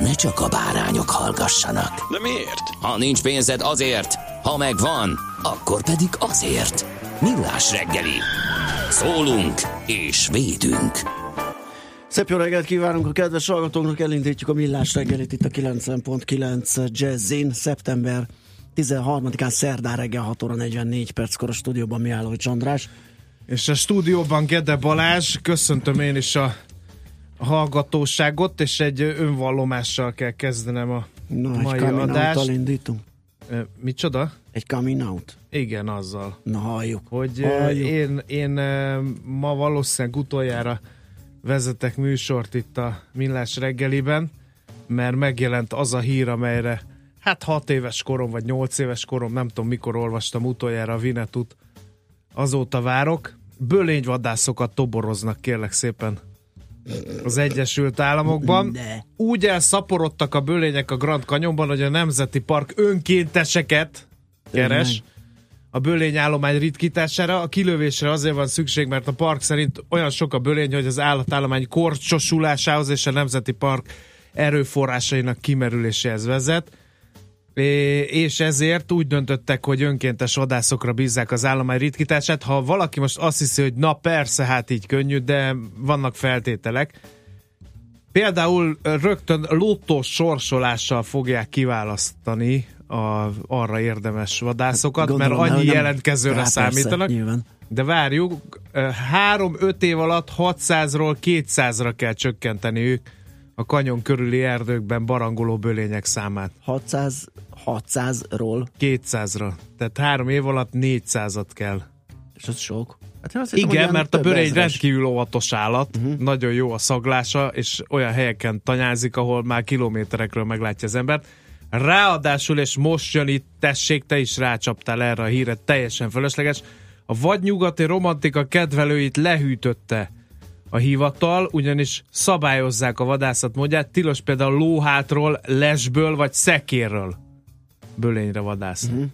ne csak a bárányok hallgassanak. De miért? Ha nincs pénzed azért, ha megvan, akkor pedig azért. Millás reggeli. Szólunk és védünk. Szép jó reggelt kívánunk a kedves hallgatóknak, elindítjuk a millás reggelit itt a 90.9 Jazzin, szeptember 13-án szerdán reggel 6 óra 44 perckor a stúdióban Mihálovics András. És a stúdióban Gede Balázs, köszöntöm én is a hallgatóságot, és egy önvallomással kell kezdenem a Na, egy mai coming adást. indítunk. Ö, Micsoda? Egy coming out. Igen, azzal. Na halljuk. Hogy halljuk. én, én ma valószínűleg utoljára vezetek műsort itt a Millás reggeliben, mert megjelent az a hír, amelyre hát 6 éves korom, vagy 8 éves korom, nem tudom mikor olvastam utoljára a Vinetut, azóta várok. Bölényvadászokat toboroznak, kérlek szépen az Egyesült Államokban. De. Úgy elszaporodtak a bölények a Grand Canyonban, hogy a Nemzeti Park önkénteseket keres a bölényállomány ritkítására. A kilövésre azért van szükség, mert a park szerint olyan sok a bölény, hogy az állatállomány korcsosulásához és a Nemzeti Park erőforrásainak kimerüléséhez vezet. És ezért úgy döntöttek, hogy önkéntes vadászokra bízzák az állomány ritkítását. Ha valaki most azt hiszi, hogy na persze, hát így könnyű, de vannak feltételek. Például rögtön lottó sorsolással fogják kiválasztani a, arra érdemes vadászokat, Hát Gondolom, mert annyi nem- jelentkezőre persze, számítanak. Nyilván. De várjuk, három-öt év alatt 600-ról 200-ra kell csökkenteni ők a kanyon körüli erdőkben barangoló bölények számát. 600, 600-ról, 200-ra. Tehát három év alatt 400-at kell. és az sok. Hát én azt hittem, Igen, mert a börény ezres. rendkívül óvatos állat, uh-huh. nagyon jó a szaglása, és olyan helyeken tanyázik, ahol már kilométerekről meglátja az embert. Ráadásul, és most jön itt, tessék, te is rácsaptál erre a híre, teljesen fölösleges, a vadnyugati romantika kedvelőit lehűtötte a hivatal, ugyanis szabályozzák a vadászat módját, tilos például lóhátról, lesből vagy szekérről bölényre vadászni. Uh-huh.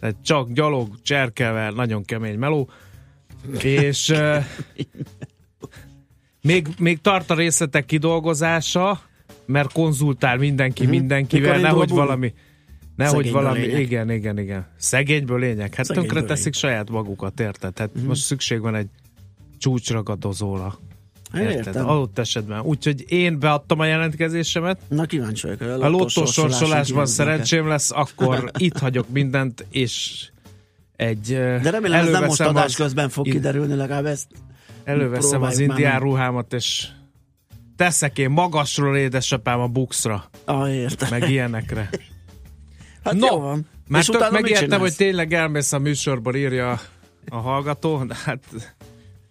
Tehát csak gyalog, cserkelvel, nagyon kemény meló. És uh, még, még tart a részletek kidolgozása, mert konzultál mindenki uh-huh. mindenkivel. Mikor nehogy valami Nehogy valami, igen, igen, igen. Szegényből lények. Hát tönkre teszik saját magukat, érted? Tehát uh-huh. most szükség van egy csúcsragadozóra. Érted? értem. Adott esetben. Úgyhogy én beadtam a jelentkezésemet. Na kíváncsi vagyok, A lottó sorsolásig sorsolásban kihoznak-e. szerencsém lesz, akkor itt hagyok mindent, és egy De remélem ez nem most adás az- közben fog kiderülni, legalább ezt Előveszem az indián ruhámat, és teszek én magasról édesapám a bukszra, Ah, értem. meg ilyenekre. Hát No, jó van. Már tök megijedtem, hogy tényleg elmész a műsorban, írja a hallgató, hát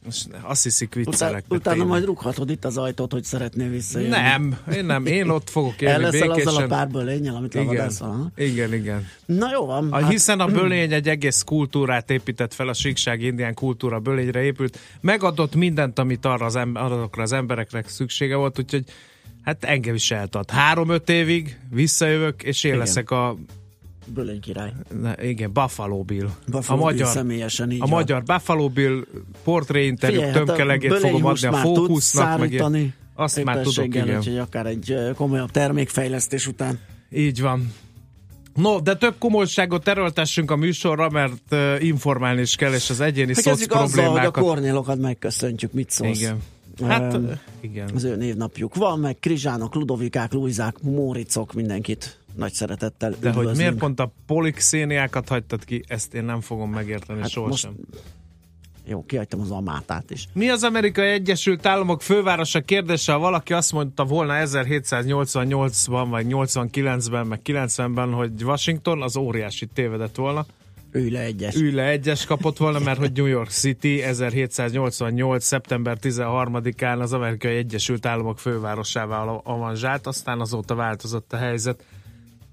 most azt hiszik viccelek. de utána majd rughatod itt az ajtót, hogy szeretnél visszajönni. Nem, én nem, én ott fogok élni El leszel azzal a békésen. pár bölényel, amit Igen, levadászol. igen, igen. Na jó van. A, hiszen a bölény egy egész kultúrát épített fel, a síkság indián kultúra bölényre épült, megadott mindent, amit arra az ember, azokra az embereknek szüksége volt, úgyhogy hát engem is eltart. Három-öt évig visszajövök, és én Igen. leszek a Bölény király. ne, igen, Buffalo Bill. Buffalo a Bill magyar, személyesen így a van. magyar Buffalo Bill portréinterjú hát tömkelegét fogom adni a fókusznak, meg ilyen- azt már tudok, igen. Úgyhogy akár egy komolyabb termékfejlesztés után. Így van. No, de több komolyságot erőltessünk a műsorra, mert uh, informálni is kell, és az egyéni Hát szoc azzal, hogy a problémákat... kornélokat megköszöntjük, mit szólsz? Igen. Hát, Öm, igen. az ő névnapjuk van, meg Krizsánok, Ludovikák, Luizák, Móricok, mindenkit nagy szeretettel De hogy üdvözlünk. miért pont a polixéniákat hagytad ki, ezt én nem fogom megérteni hát sohasem. most- Jó, kihagytam az amátát is. Mi az Amerikai Egyesült Államok fővárosa kérdése, ha valaki azt mondta volna 1788-ban, vagy 89-ben, meg 90-ben, hogy Washington, az óriási tévedett volna. Ülj le egyes. Ülj le egyes kapott volna, mert hogy New York City 1788. szeptember 13-án az Amerikai Egyesült Államok fővárosává avanzsált, aztán azóta változott a helyzet.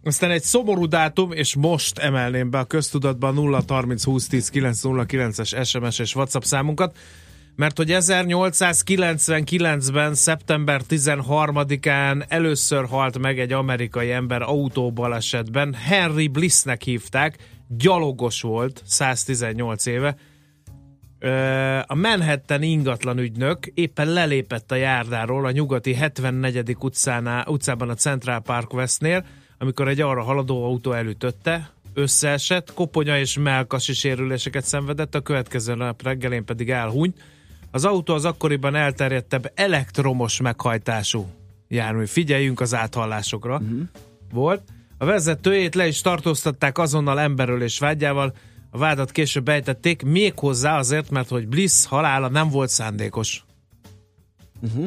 Aztán egy szomorú dátum, és most emelném be a köztudatban 0 30 20 10 909-es SMS és WhatsApp számunkat, mert hogy 1899-ben, szeptember 13-án először halt meg egy amerikai ember autóbalesetben. Henry Blissnek hívták, gyalogos volt, 118 éve. A Manhattan ingatlan ügynök éppen lelépett a járdáról a nyugati 74. Utcánál, utcában a Central Park Westnél, amikor egy arra haladó autó elütötte, összeesett, koponya és melkasi sérüléseket szenvedett, a következő nap reggelén pedig elhunyt. Az autó az akkoriban elterjedtebb elektromos meghajtású jármű. Figyeljünk az áthallásokra. Uh-huh. Volt. A vezetőjét le is tartóztatták azonnal emberölés vágyával. A vádat később bejtették, méghozzá azért, mert hogy Bliss halála nem volt szándékos. Uh-huh.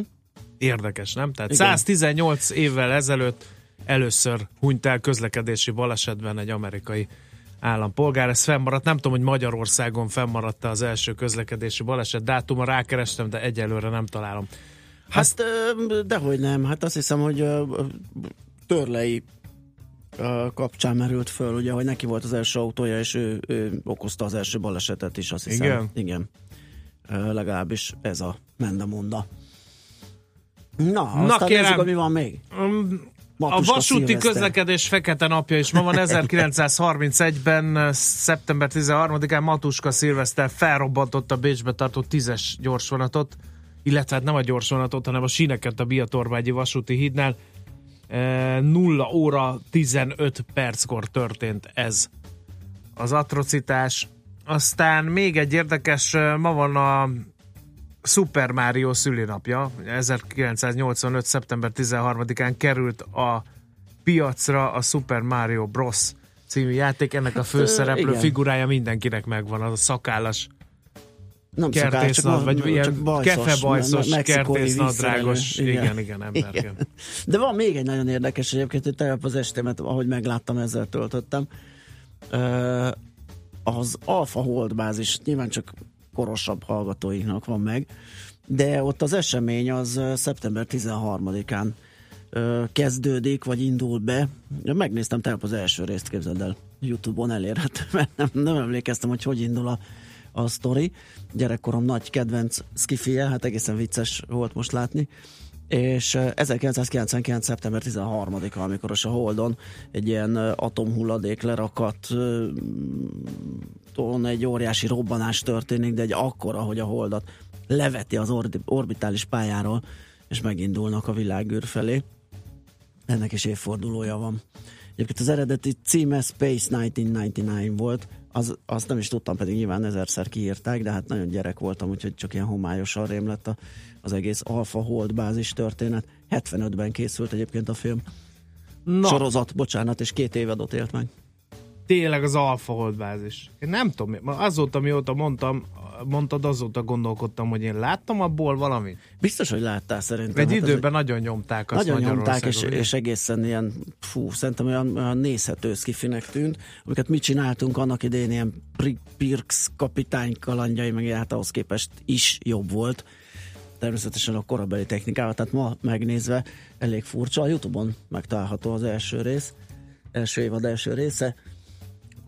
Érdekes, nem? Tehát Igen. 118 évvel ezelőtt először hunyt el közlekedési balesetben egy amerikai állampolgár. Ez fennmaradt. Nem tudom, hogy Magyarországon fennmaradt az első közlekedési baleset dátuma. Rákerestem, de egyelőre nem találom. Hát, ö, dehogy nem. Hát azt hiszem, hogy törlei kapcsán merült föl, ugye, hogy neki volt az első autója, és ő, ő okozta az első balesetet is, azt hiszem. Igen? Igen. Legalábbis ez a mendemonda. Na, Na, aztán kérem. nézzük, mi van még. Um, A Matuska vasúti szilveszter. közlekedés fekete napja is ma van 1931-ben, szeptember 13-án Matuska Szilveszter felrobbantotta Bécsbe tartó tízes gyorsvonatot, illetve hát nem a gyorsvonatot, hanem a síneket a Biatorvágyi vasúti hídnál. E, 0 óra 15 perckor történt ez az atrocitás. Aztán még egy érdekes, e, ma van a Super Mario szülinapja. 1985. szeptember 13-án került a piacra a Super Mario Bros. című játék. Ennek a főszereplő igen. figurája mindenkinek megvan, az a szakállas Nem kertésznad, vagy csak ilyen bajszos, kefebajszos, kertésznadrágos. vízszerelő. Igen, igen, emberke. Igen. De van még egy nagyon érdekes egyébként, hogy tegnap az estémet, ahogy megláttam, ezzel töltöttem. Az Alpha Hold bázis, nyilván csak korosabb hallgatóinknak van meg, de ott az esemény az szeptember 13-án ö, kezdődik, vagy indul be. Megnéztem tegnap az első részt, képzeld el, Youtube-on elérhető, mert nem, nem emlékeztem, hogy hogy indul a, a sztori. Gyerekkorom nagy kedvenc skifie, hát egészen vicces volt most látni. És ö, 1999. szeptember 13-a, amikor a Holdon egy ilyen atomhulladék lerakat ö, ton egy óriási robbanás történik, de egy akkora, hogy a Holdat leveti az orbitális pályáról, és megindulnak a világűr felé. Ennek is évfordulója van. Egyébként az eredeti címe Space 1999 volt, az, azt nem is tudtam, pedig nyilván ezerszer kiírták, de hát nagyon gyerek voltam, úgyhogy csak ilyen homályosan rém lett a, az egész Alpha Hold bázis történet. 75-ben készült egyébként a film. Na, Sorozat, bocsánat, és két évadot élt meg. tényleg az Alpha Hold bázis. Én nem tudom, azóta mióta mondtam, mondtad, azóta gondolkodtam, hogy én láttam abból valamit. Biztos, hogy láttál szerintem. Egy Hát időben nagyon nyomták azt Nagyon nyomták, és, és egészen ilyen, fú, szerintem olyan, olyan nézhető skifinek tűnt, amiket mi csináltunk annak idején, ilyen Pirks kapitány kalandjai, meg hát ahhoz képest is jobb volt. Természetesen a korabeli technikával, tehát ma megnézve elég furcsa. A Youtube-on megtalálható az első rész, első évad első része,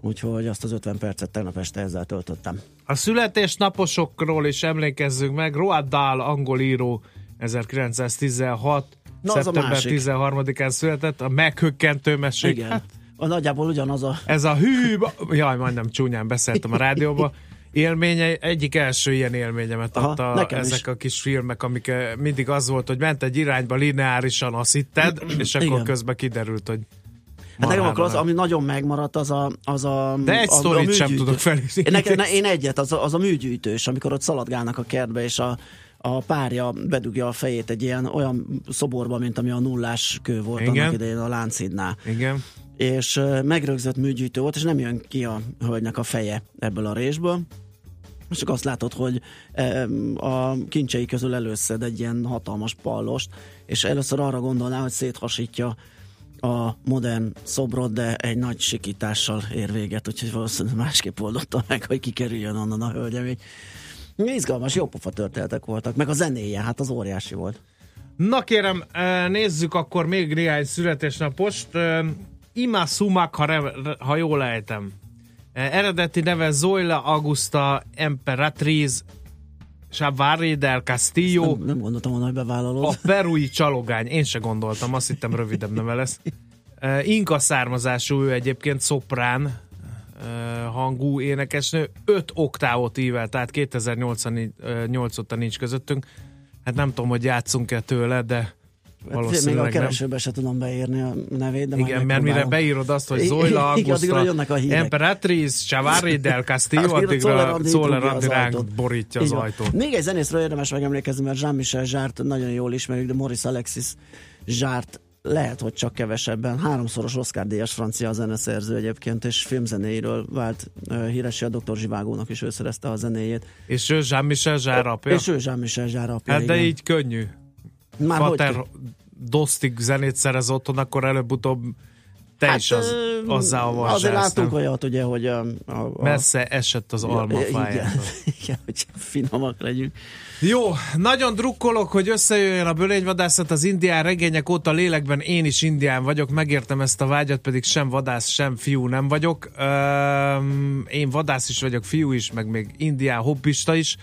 úgyhogy azt az 50 percet tegnap este ezzel töltöttem. A születésnaposokról is emlékezzünk meg. Roald Dahl, angol író, 1916. Na, szeptember másik. 13-án született, a meghökkentő mesék. Igen. Hát, A nagyjából ugyanaz a ez a hű, jaj, majdnem csúnyán beszéltem a rádióba. Élménye, egyik első ilyen élményemet Aha, adta nekem is. ezek a kis filmek, amik eh, mindig az volt, hogy ment egy irányba lineárisan, azt hitted, és akkor Igen. közben kiderült, hogy Hát nekem akkor az, ami nagyon megmaradt, az a... Az a De egy a, sztorit sem tudok. Én, nekem, ne, én egyet, az a, az a műgyűjtős, amikor ott szaladgálnak a kertbe, és a, a párja bedugja a fejét egy ilyen olyan szoborba, mint ami a nullás kő volt Igen. annak idején a Láncidnál. Igen. És megrögzött műgyűjtő volt, és nem jön ki a hölgynek a feje ebből a résből. És csak azt látod, hogy a kincsei közül előszed egy ilyen hatalmas pallost, és először arra gondolná, hogy széthasítja a modern szobrot, de egy nagy sikítással ér véget, úgyhogy valószínűleg másképp oldotta meg, hogy kikerüljön onnan a hölgyemény. Izgalmas, jó pofa történetek voltak, meg a zenéje, hát az óriási volt. Na kérem, nézzük akkor még néhány születésnapost. Eh, Ima Sumak, ha, re, ha jól ejtem. Eh, Eredeti neve Zoila Augusta Emperatriz Chavarri del Castillo. Nem, nem gondoltam volna, hogy bevállalod. A perui csalogány. Én se gondoltam, azt hittem rövidebb neve lesz. Uh, Inka származású ő egyébként szoprán uh, hangú énekesnő. Öt oktávot ível, tehát 2008 óta nincs közöttünk. Hát nem tudom, hogy játszunk-e tőle, de Hát, még a valószínűleg nem. keresőbe se tudom beírni a nevét, de Igen, mert mire beírod azt, hogy Zoila Augusta. Emperatriz, Chavarri del Castillo, addigra Czoller Andi ránk borítja az ajtót. Még egy zenészről érdemes megemlékezni, mert Jean-Michel Zsárt nagyon jól ismerjük, de Morris Alexis Zsárt lehet, hogy csak kevesebben. Háromszoros Oscar díjas francia zeneszerző egyébként, és filmzenéiről vált uh, híresi a Dr. Zsivágónak is ő szerezte a zenéjét. És ő Jean-Michel Zsár apja? És ő Jean-Michel Zsár apja. Hát de így könnyű. Már hogy Pater Dostig zenét szerez otthon, akkor előbb-utóbb te is az, azzá a Azért láttunk olyat, ugye, hogy a, a, a Messze esett az Ja, almafájától. igen, igen, hogy finomak legyünk. Jó, nagyon drukkolok, hogy összejöjjön a bölényvadászat az indián regények óta lélekben én is indián vagyok, megértem ezt a vágyat, pedig sem vadász, sem fiú nem vagyok. Üm, én vadász is vagyok, fiú is, meg még indián hobbista is,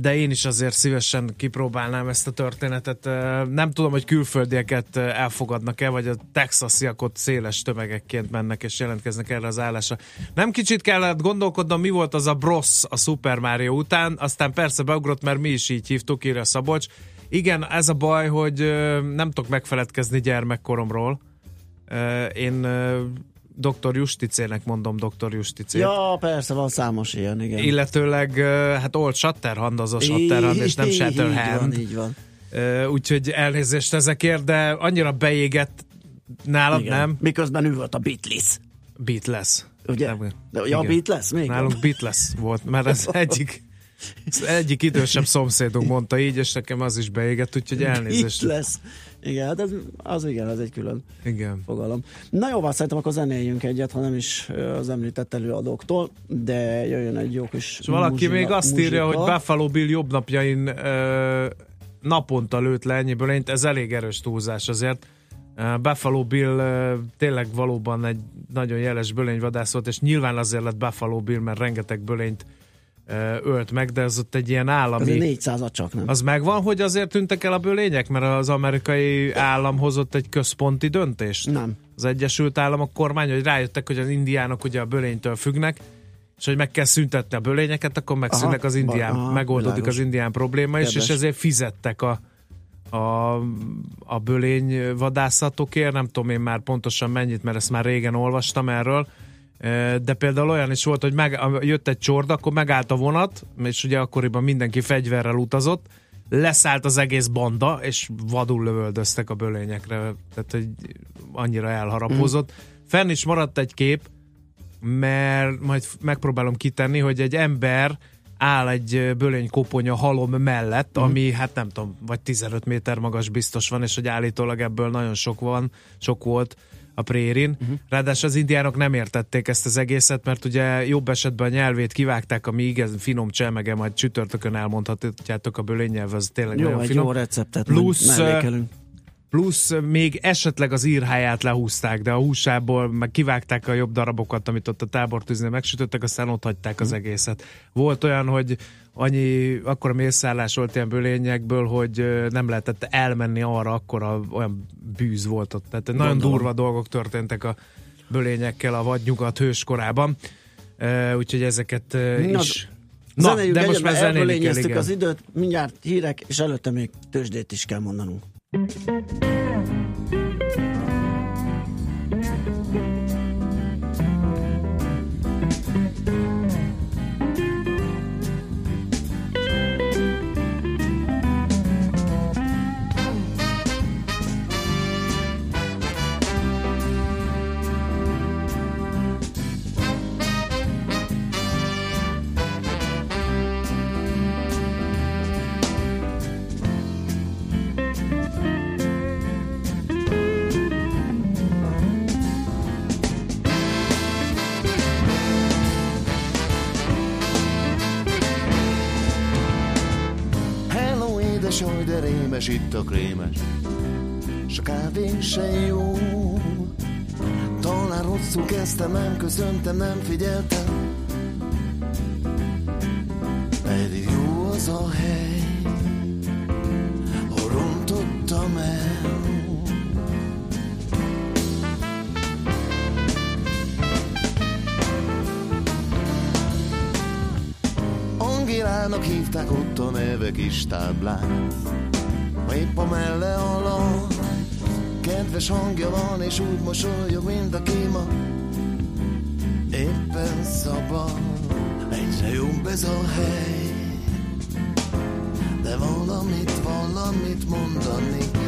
de én is azért szívesen kipróbálnám ezt a történetet. Nem tudom, hogy külföldieket elfogadnak-e, vagy a texasiak ott széles tömegekként mennek és jelentkeznek erre az állásra. Nem kicsit kellett gondolkodnom, mi volt az a Bros a Super Mario után, aztán persze beugrott, mert mi is így hívtuk, írja Szabolcs. Igen, ez a baj, hogy nem tudok megfeledkezni gyermekkoromról. Én Dr. Justicének mondom Dr. Justicét. Ja, persze, van számos ilyen, igen. Illetőleg, hát Old Shatterhand az a Shatterhand, és nem Így van, Shatterhand. így van. Úgyhogy elnézést ezekért, de annyira beégett nálad, Igen. nem? Miközben ő volt a Beatles. Beatles. Ugye? Nem, De, ja. Beatles még? Nálunk Beatles volt, mert ez egyik az egyik idősebb szomszédunk mondta így, és nekem az is beégett, úgyhogy elnézést. Beatles. Igen, hát ez, az igen, ez egy külön Igen. fogalom. Na jó, van, szerintem akkor zenéljünk egyet, ha nem is az említett előadóktól, de jöjjön egy jó kis És valaki muzsika, még azt muzsika. írja, hogy Buffalo Bill jobb napjain ö, naponta lőtt le ennyiből, ez elég erős túlzás azért. Buffalo Bill tényleg valóban egy nagyon jeles bölényvadász volt, és nyilván azért lett Buffalo Bill, mert rengeteg bölényt ölt meg, de ez ott egy ilyen állami... Azért 400 csak, nem? Az megvan, hogy azért tűntek el a bölények, mert az amerikai állam hozott egy központi döntést? Nem. Az Egyesült Államok kormány, hogy rájöttek, hogy az indiánok ugye a bölénytől függnek, és hogy meg kell szüntetni a bölényeket, akkor megszűnnek az indián, aha, megoldódik világos. az indián probléma is, és Kedves. ezért fizettek a, a, a bölény vadászatokért, nem tudom én már pontosan mennyit, mert ezt már régen olvastam erről, de például olyan is volt, hogy meg, jött egy csorda, akkor megállt a vonat, és ugye akkoriban mindenki fegyverrel utazott, leszállt az egész banda, és vadul lövöldöztek a bölényekre, tehát hogy annyira elharapózott. Mm. Fenn is maradt egy kép, mert majd megpróbálom kitenni, hogy egy ember áll egy bölény koponya halom mellett, Mhm. ami hát nem tudom, vagy 15 méter magas biztos van, és hogy állítólag ebből nagyon sok van, sok volt a prérin. Uh-huh. Ráadásul az indiánok nem értették ezt az egészet, mert ugye jobb esetben a nyelvét kivágták, ami igen finom csemege, majd csütörtökön elmondhatjátok a bölénynyelv, az tényleg Jó, nagyon egy finom. jó receptet Plusz, mellékelünk. Plusz még esetleg az írháját lehúzták, de a húsából meg kivágták a jobb darabokat, amit ott a tábortűznél megsütöttek, aztán ott hagyták az egészet. Volt olyan, hogy annyi, akkor mészállás volt ilyen bölényekből, hogy nem lehetett elmenni arra, akkor olyan bűz volt ott. Tehát nagyon Gondolom. durva dolgok történtek a bölényekkel a vadnyugat hőskorában. Úgyhogy ezeket Na, is... Zenéljük de most már igen. az időt, mindjárt hírek, és előtte még tőzsdét is kell mondanunk. Thank you. Édes, itt a krémes, s a kávé se jó. Talán rosszul kezdtem, nem köszöntem, nem figyeltem, Hívták ott a neve kis táblán, épp a melle alatt. Kedves hangja van, és úgy mosolyog, mint a kéma. Éppen szabad, egyre jobb ez a hely. De valamit, valamit mondani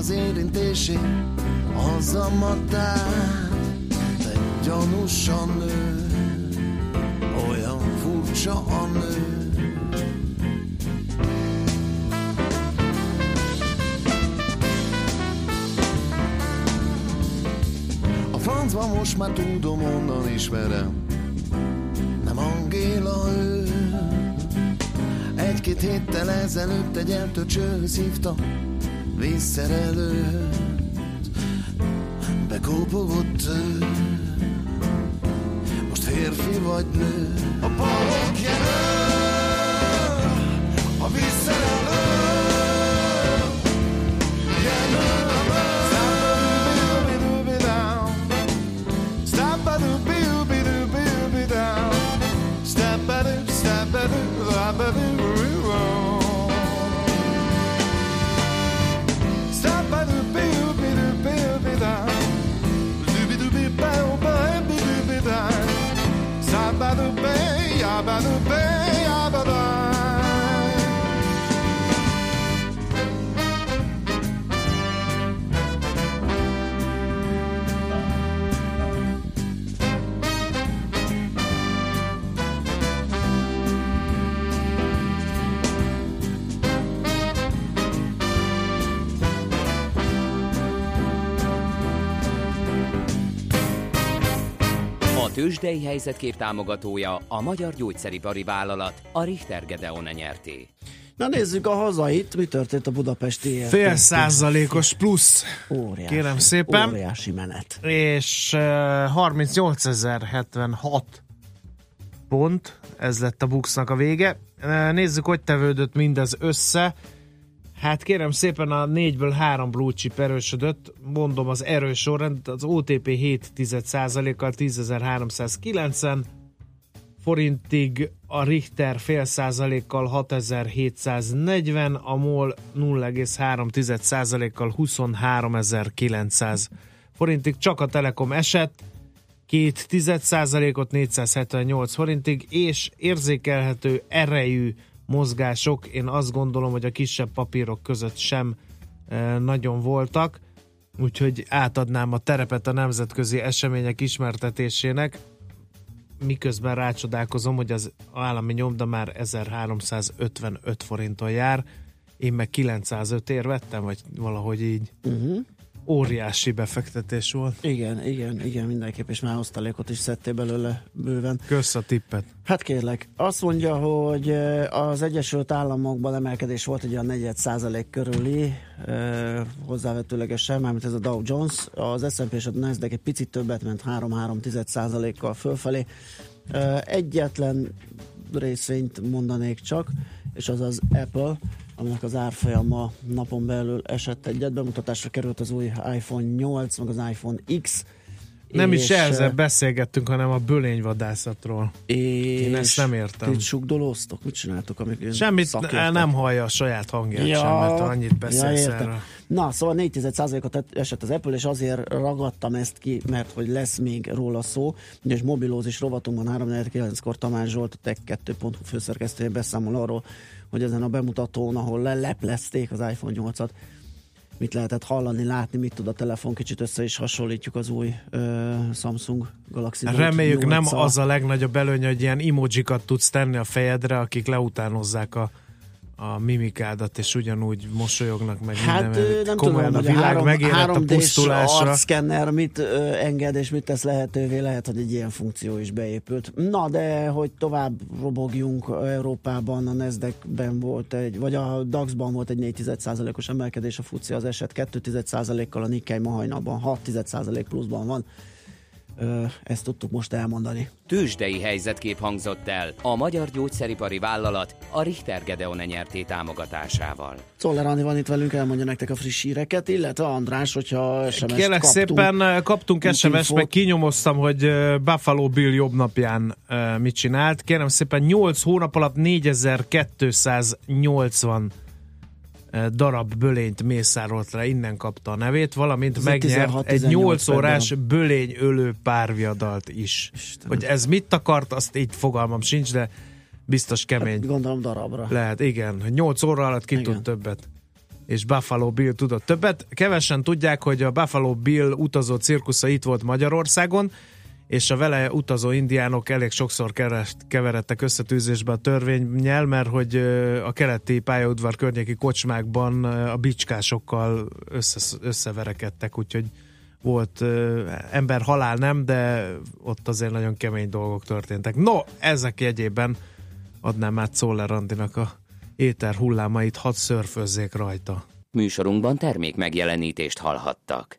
az érintését, az a matát. De gyanúsan nő, olyan furcsa a nő. A francban most már tudom, onnan ismerem Nem Angéla ő Egy-két héttel ezelőtt egy eltöcsőhöz hívtam Vízszerelőt Bekópogott ő. Most férfi vagy nő. A balok jelöl tőzsdei helyzetkép támogatója a Magyar Gyógyszeripari Vállalat, a Richter Gedeon nyerté. Na nézzük a hazait, mi történt a budapesti? Fél százalékos plusz. Óriási, Kérem szépen. Óriási menet. és uh, 38.076 pont, ez lett a buxnak a vége. Uh, nézzük, hogy tevődött mindez össze. Hát kérem szépen a négyből három blue chip erősödött, mondom az erős sorrend, az OTP 7,1%-kal 10.390, forintig a Richter fél százalékkal 6740, a MOL 0,3% kal 23900 forintig, csak a Telekom esett, két tized százalékot 478 forintig, és érzékelhető erejű mozgások, én azt gondolom, hogy a kisebb papírok között sem e, nagyon voltak, úgyhogy átadnám a terepet a nemzetközi események ismertetésének, miközben rácsodálkozom, hogy az állami nyomda már 1355 forinton jár, én meg 905 ér vettem, vagy valahogy így. Uh-huh. Óriási befektetés volt. Igen, igen, igen, mindenképp, és már osztalékot is szedtél belőle bőven. Kösz a tippet. Hát kérlek, azt mondja, hogy az Egyesült Államokban emelkedés volt egy olyan 4 százalék körüli, eh, hozzávetőlegesen, mármint ez a Dow Jones, az S&P és a Nasdaq egy picit többet ment 3-3 százalékkal fölfelé. Eh, egyetlen részvényt mondanék csak, és az az Apple, aminek az árfolyama napon belül esett egyet. Bemutatásra került az új iPhone 8, meg az iPhone X. Nem is és, ezzel eh, beszélgettünk, hanem a bölényvadászatról. És Én ezt nem értem. Ti sugdolóztok? Mit csináltok? Amik Semmit szakértők? nem hallja a saját hangját Ja. sem, mert annyit beszélsz erről. Na, szóval 4%-ot esett az Apple, és azért ragadtam ezt ki, mert hogy lesz még róla szó. És mobilózis rovatunkban 3-9-kor Tamás Zsolt, a Tech2.hu főszerkesztője beszámol arról, hogy ezen a bemutatón, ahol leleplezték az iPhone 8-at, mit lehetett hallani, látni, mit tud a telefon, kicsit össze is hasonlítjuk az új ö, Samsung Galaxy Note Reméljük nem 8-al. az a legnagyobb előny, hogy ilyen emojikat tudsz tenni a fejedre, akik leutánozzák a, a mimikádat, és ugyanúgy mosolyognak meg Hát minden, nem komolyan tudom, a világ három, megérett a 3D-s pusztulásra. arcszkenner mit ö, enged és mit tesz lehetővé, lehet, hogy egy ilyen funkció is beépült. Na, de hogy tovább robogjunk Európában, a Nasdaq-ben volt egy, vagy a DAX-ban volt egy 4,1%-os emelkedés, a FUCI az eset 2,1%-kal, a Nikkei ma hajnalban 6,1% pluszban van. Ezt tudtuk most elmondani. Tőzsdei helyzetkép hangzott el a Magyar Gyógyszeripari Vállalat a Richter Gedeon nyerté támogatásával. Czoller Andi van itt velünk, elmondja nektek a friss híreket, illetve András, hogyha SMS-t Kérlek kaptunk. szépen, kaptunk infót. meg kinyomoztam, hogy Buffalo Bill jobb napján mit csinált. Kérem szépen, 8 hónap alatt 4280 eh, darab bölényt mészárolt le, innen kapta a nevét, valamint Ez megnyert 16-18 egy 8 per órás bölényölő párviadalt is. Istenem. Hogy ez mit akart, azt így fogalmam sincs, de biztos kemény. Gondolom darabra. Lehet, igen. 8 óra alatt ki Igen. tud többet. És Buffalo Bill tudott többet. Kevesen tudják, hogy a Buffalo Bill utazó cirkusza itt volt Magyarországon, és a vele utazó indiánok elég sokszor keveredtek összetűzésbe a törvényel, mert hogy a keleti pályaudvar környéki kocsmákban a bicskásokkal össze, összeverekedtek, úgyhogy volt ember halál nem, de ott azért nagyon kemény dolgok történtek. No, ezek jegyében adnám át Czoller Andinak a éter hullámait, hadd szörfözzék rajta. Műsorunkban termék megjelenítést hallhattak.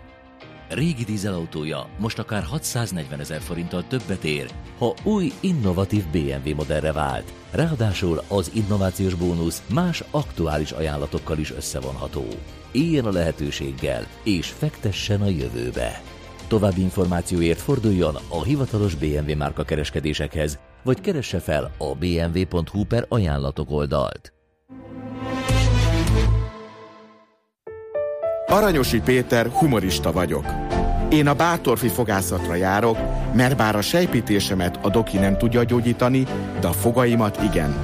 Régi dízelautója most akár 640 ezer forinttal többet ér, ha új, innovatív BMW modellre vált. Ráadásul az innovációs bónusz más aktuális ajánlatokkal is összevonható. Éljen a lehetőséggel, és fektessen a jövőbe. További információért forduljon a hivatalos BMW márka kereskedésekhez, vagy keresse fel a bmw.hu per ajánlatok oldalt. Aranyosi Péter humorista vagyok. Én a Bátorfi fogászatra járok, mert bár a sejpítésemet a doki nem tudja gyógyítani, de a fogaimat igen.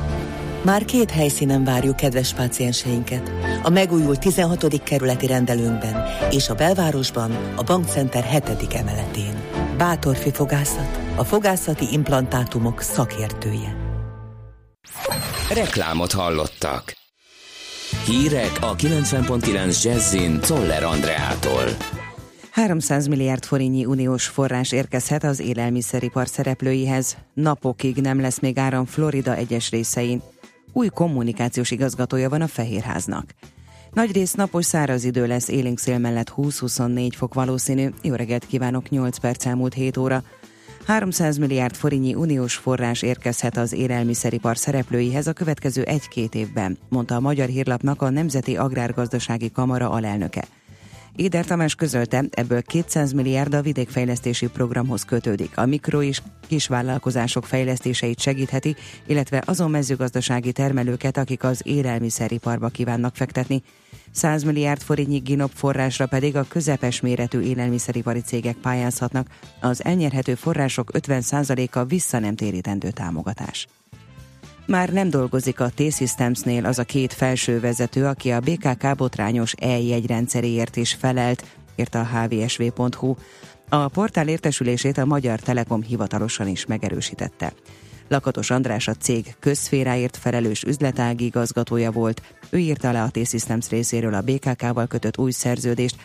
Már két helyszínen várjuk kedves pácienseinket. A megújult 16. kerületi rendelőnkben és a belvárosban a Bankcenter 7. emeletén. Bátorfi fogászat, a fogászati implantátumok szakértője. Reklámot hallottak. Hírek a 90.9 Jazzin Toller Andreától. 300 milliárd forintnyi uniós forrás érkezhet az élelmiszeripar szereplőihez. Napokig nem lesz még áram Florida egyes részein. Új kommunikációs igazgatója van a Fehérháznak. Nagyrészt napos száraz idő lesz, élénk szél mellett 20-24 fok valószínű. Jó reggelt kívánok, 8 perc elmúlt 7 óra. 300 milliárd forintnyi uniós forrás érkezhet az élelmiszeripar szereplőihez a következő egy-két évben, mondta a Magyar Hírlapnak a Nemzeti Agrárgazdasági Kamara alelnöke. Éder Tamás közölte, ebből 200 milliárd a vidékfejlesztési programhoz kötődik. A mikro és kisvállalkozások fejlesztéseit segítheti, illetve azon mezőgazdasági termelőket, akik az élelmiszeriparba kívánnak fektetni. 100 milliárd forintnyi GINOP forrásra pedig a közepes méretű élelmiszeripari cégek pályázhatnak. Az elnyerhető források 50%-a vissza nem térítendő támogatás. Már nem dolgozik a T-Systemsnél az a két felső vezető, aki a BKK botrányos e-jegyrendszeréért is felelt, írta a hvsv.hu. A portál értesülését a Magyar Telekom hivatalosan is megerősítette. Lakatos András a cég közszféráért felelős üzletági igazgatója volt, ő írta le a T-Systems részéről a BKK-val kötött új szerződést,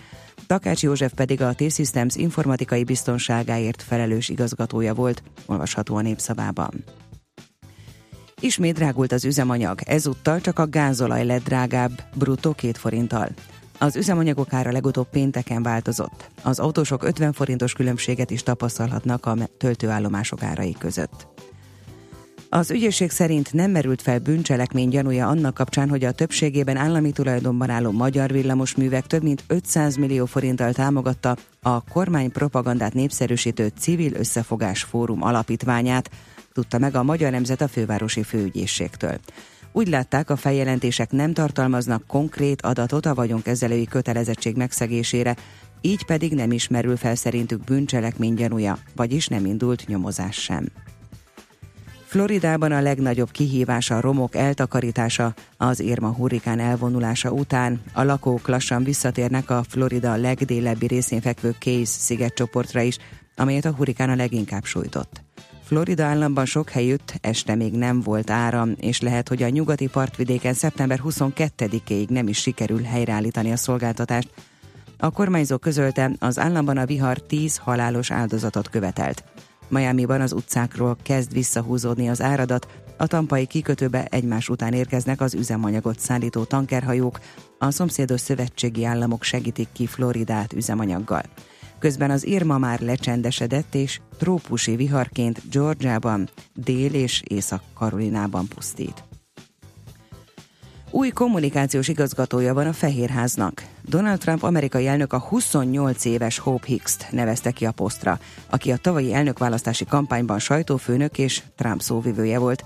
Takács József pedig a T-Systems informatikai biztonságáért felelős igazgatója volt, olvasható a népszavában. Ismét drágult az üzemanyag, ezúttal csak a gázolaj lett drágább, bruttó két forinttal. Az üzemanyagok ára legutóbb pénteken változott. Az autósok 50 forintos különbséget is tapasztalhatnak a töltőállomások árai között. Az ügyészség szerint nem merült fel bűncselekmény gyanúja annak kapcsán, hogy a többségében állami tulajdonban álló magyar villamosművek több mint 500 millió forinttal támogatta a kormány propagandát népszerűsítő Civil Összefogás Fórum alapítványát, tudta meg a Magyar Nemzet a fővárosi főügyészségtől. Úgy látták, a feljelentések nem tartalmaznak konkrét adatot a vagyonkezelői kötelezettség megszegésére, így pedig nem ismerül fel szerintük bűncselekmény gyanúja, vagyis nem indult nyomozás sem. Floridában a legnagyobb kihívás a romok eltakarítása az Irma hurrikán elvonulása után. A lakók lassan visszatérnek a Florida legdélebbi részén fekvő Case szigetcsoportra is, amelyet a hurrikán a leginkább sújtott. Florida államban sok helyütt este még nem volt áram, és lehet, hogy a nyugati partvidéken szeptember 22-ig nem is sikerül helyreállítani a szolgáltatást. A kormányzó közölte, az államban a vihar 10 halálos áldozatot követelt. Miami-ban az utcákról kezd visszahúzódni az áradat, a tampai kikötőbe egymás után érkeznek az üzemanyagot szállító tankerhajók, a szomszédos szövetségi államok segítik ki Floridát üzemanyaggal. Közben az Irma már lecsendesedett, és trópusi viharként Georgiában, Dél- és Észak-Karolinában pusztít. Új kommunikációs igazgatója van a Fehérháznak. Donald Trump amerikai elnök a 28 éves Hope Hicks-t nevezte ki a posztra, aki a tavalyi elnökválasztási kampányban sajtófőnök és Trump szóvivője volt.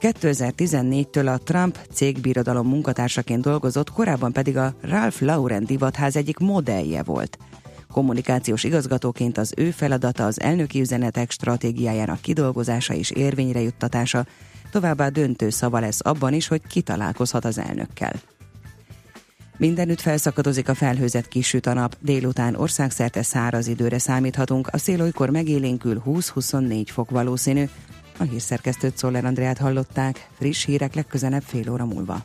2014-től a Trump cégbirodalom munkatársaként dolgozott, korábban pedig a Ralph Lauren divatház egyik modellje volt – Kommunikációs igazgatóként az ő feladata az elnöki üzenetek stratégiájának kidolgozása és érvényre juttatása, továbbá döntő szava lesz abban is, hogy kitalálkozhat az elnökkel. Mindenütt felszakadozik a felhőzet kisüt a nap, délután országszerte száraz időre számíthatunk, a szél olykor megélénkül 20-24 fok valószínű. A hírszerkesztőt Szoller Andreát hallották, friss hírek legközelebb fél óra múlva.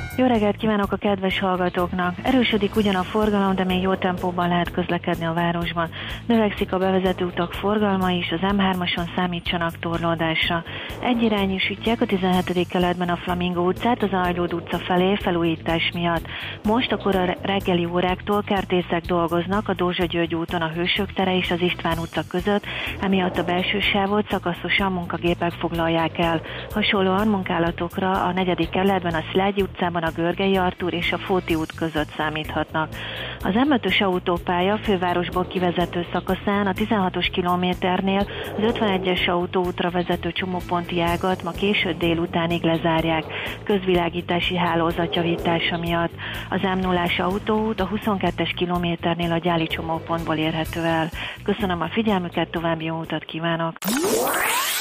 Jó reggelt kívánok a kedves hallgatóknak! Erősödik ugyan a forgalom, de még jó tempóban lehet közlekedni a városban. Növekszik a bevezető utak forgalma is, az M3-ason számítsanak torlódásra. Egyirányosítják a 17. keletben a Flamingo utcát az Ajlód utca felé felújítás miatt. Most akkor a reggeli óráktól kertészek dolgoznak a Dózsa György úton a Hősök tere és az István utca között, emiatt a belső sávot szakaszosan munkagépek foglalják el. Hasonlóan munkálatokra a 4. keletben a Szilágyi utcában a Görgei Artúr és a Fóti út között számíthatnak. Az M5-ös autópálya fővárosból kivezető szakaszán a 16-os kilométernél az 51-es autóútra vezető csomóponti ágat ma késő délutánig lezárják, közvilágítási hálózatjavítása miatt. Az m 0 autóút a 22-es kilométernél a gyáli csomópontból érhető el. Köszönöm a figyelmüket, további jó utat kívánok!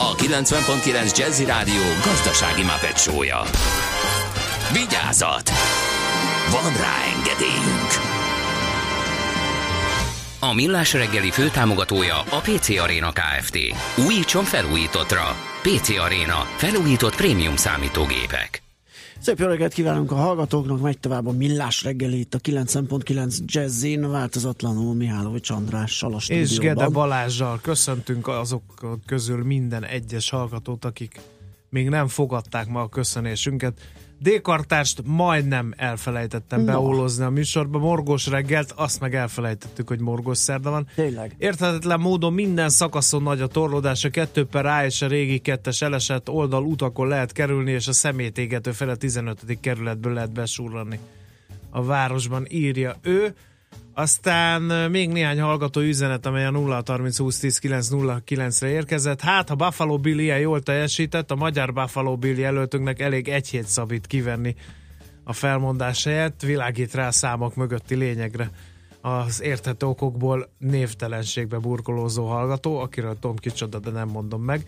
a 90.9 Jazzy Rádió gazdasági mapetsója. Vigyázat! Van rá engedélyünk! A Millás reggeli főtámogatója a PC Arena Kft. Újítson felújítottra. PC Arena. Felújított prémium számítógépek. Szép jó reggelt kívánunk a hallgatóknak, megy tovább a millás reggeli itt a 9.9 Jazzin, változatlanul Mihálovics Andrással a És Gede Balázsjal köszöntünk azok közül minden egyes hallgatót, akik még nem fogadták ma a köszönésünket. D-kartást majdnem elfelejtettem no. beólozni a műsorba. Morgós reggelt, azt meg elfelejtettük, hogy morgós szerda van. Tényleg. Érthetetlen módon minden szakaszon nagy a torlódás, a kettő per A és a régi kettes elesett oldal utakon lehet kerülni, és a szemétégető fele 15. kerületből lehet besurrani a városban, írja ő. Aztán még néhány hallgató üzenet, amely a 0 30 20 10 9 0 9 re érkezett. Hát, ha Buffalo Bill ilyen jól teljesített, a magyar Buffalo Bill jelöltünknek elég egy hét szabít kivenni a felmondás helyett, világít rá számok mögötti lényegre az érthető okokból névtelenségbe burkolózó hallgató, akiről Tom kicsoda, de nem mondom meg.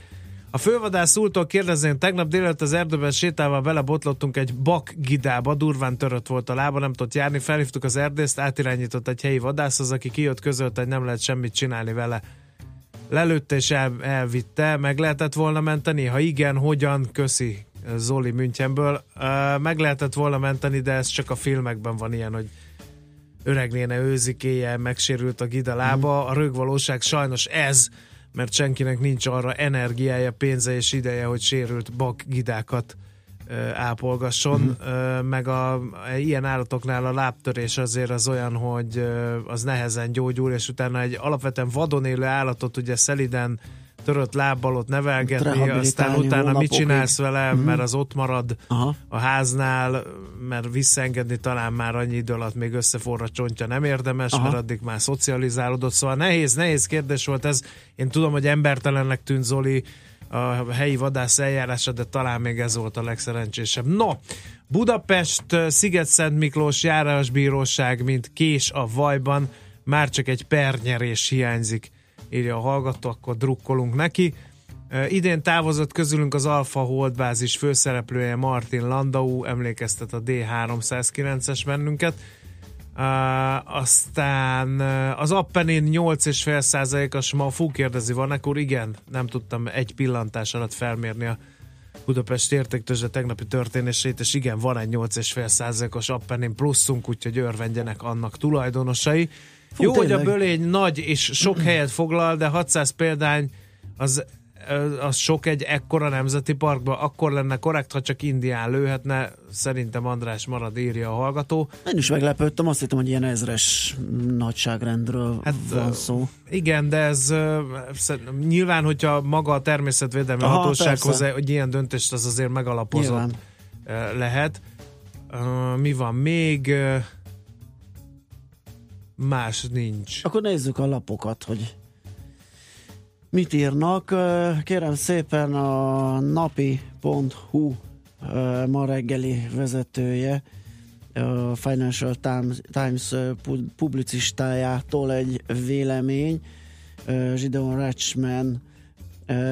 A fővadász úrtól kérdezném, tegnap délelőtt az erdőben sétálva belebotlottunk egy bak gidába, durván törött volt a lába, nem tudott járni, felhívtuk az erdészt, átirányított egy helyi vadászhoz, aki kijött közölt, hogy nem lehet semmit csinálni vele. Lelőtte és el, elvitte, meg lehetett volna menteni? Ha igen, hogyan? Köszi Zoli Münchenből. Meg lehetett volna menteni, de ez csak a filmekben van ilyen, hogy öregnéne őzikéje, megsérült a gida lába. A rögvalóság sajnos ez, mert senkinek nincs arra energiája, pénze és ideje, hogy sérült bakgidákat ápolgasson, uh-huh. meg a, a ilyen állatoknál a lábtörés azért az olyan, hogy az nehezen gyógyul, és utána egy alapvetően vadon élő állatot ugye szeliden törött lábbal ott nevelgetni, aztán utána mit csinálsz vele, uh-huh. mert az ott marad Aha. a háznál, mert visszaengedni talán már annyi idő alatt még összeforra csontja nem érdemes, Aha. mert addig már szocializálódott, szóval nehéz, nehéz kérdés volt ez. Én tudom, hogy embertelennek tűnt Zoli a helyi vadász eljárása, de talán még ez volt a legszerencsésebb. No, Budapest, Sziget-Szent Miklós járásbíróság, mint kés a vajban, már csak egy pernyerés hiányzik írja a hallgató, akkor drukkolunk neki. Idén távozott közülünk az Alfa Holdbázis főszereplője Martin Landau, emlékeztet a D309-es bennünket. Aztán az Appenin 8,5%-as ma fú kérdezi, van akkor igen, nem tudtam egy pillantás alatt felmérni a Budapest értéktőzse tegnapi történését, és igen, van egy 8,5%-os Appenin pluszunk, úgyhogy örvendjenek annak tulajdonosai. Fú, Jó, tényleg. hogy a bölény nagy és sok helyet foglal, de 600 példány az, az sok egy ekkora nemzeti parkban, akkor lenne korrekt, ha csak Indián lőhetne. Szerintem András marad, írja a hallgató. Én is meglepődtem, azt hittem, hogy ilyen ezres nagyságrendről hát, van szó. Igen, de ez nyilván, hogyha maga a természetvédelmi Aha, hatóság hozzá, hogy ilyen döntést az azért megalapozott nyilván. lehet. Mi van még? Más nincs. Akkor nézzük a lapokat, hogy mit írnak. Kérem szépen a napi.hu ma reggeli vezetője a Financial Times, Times publicistájától egy vélemény. Gideon Rachman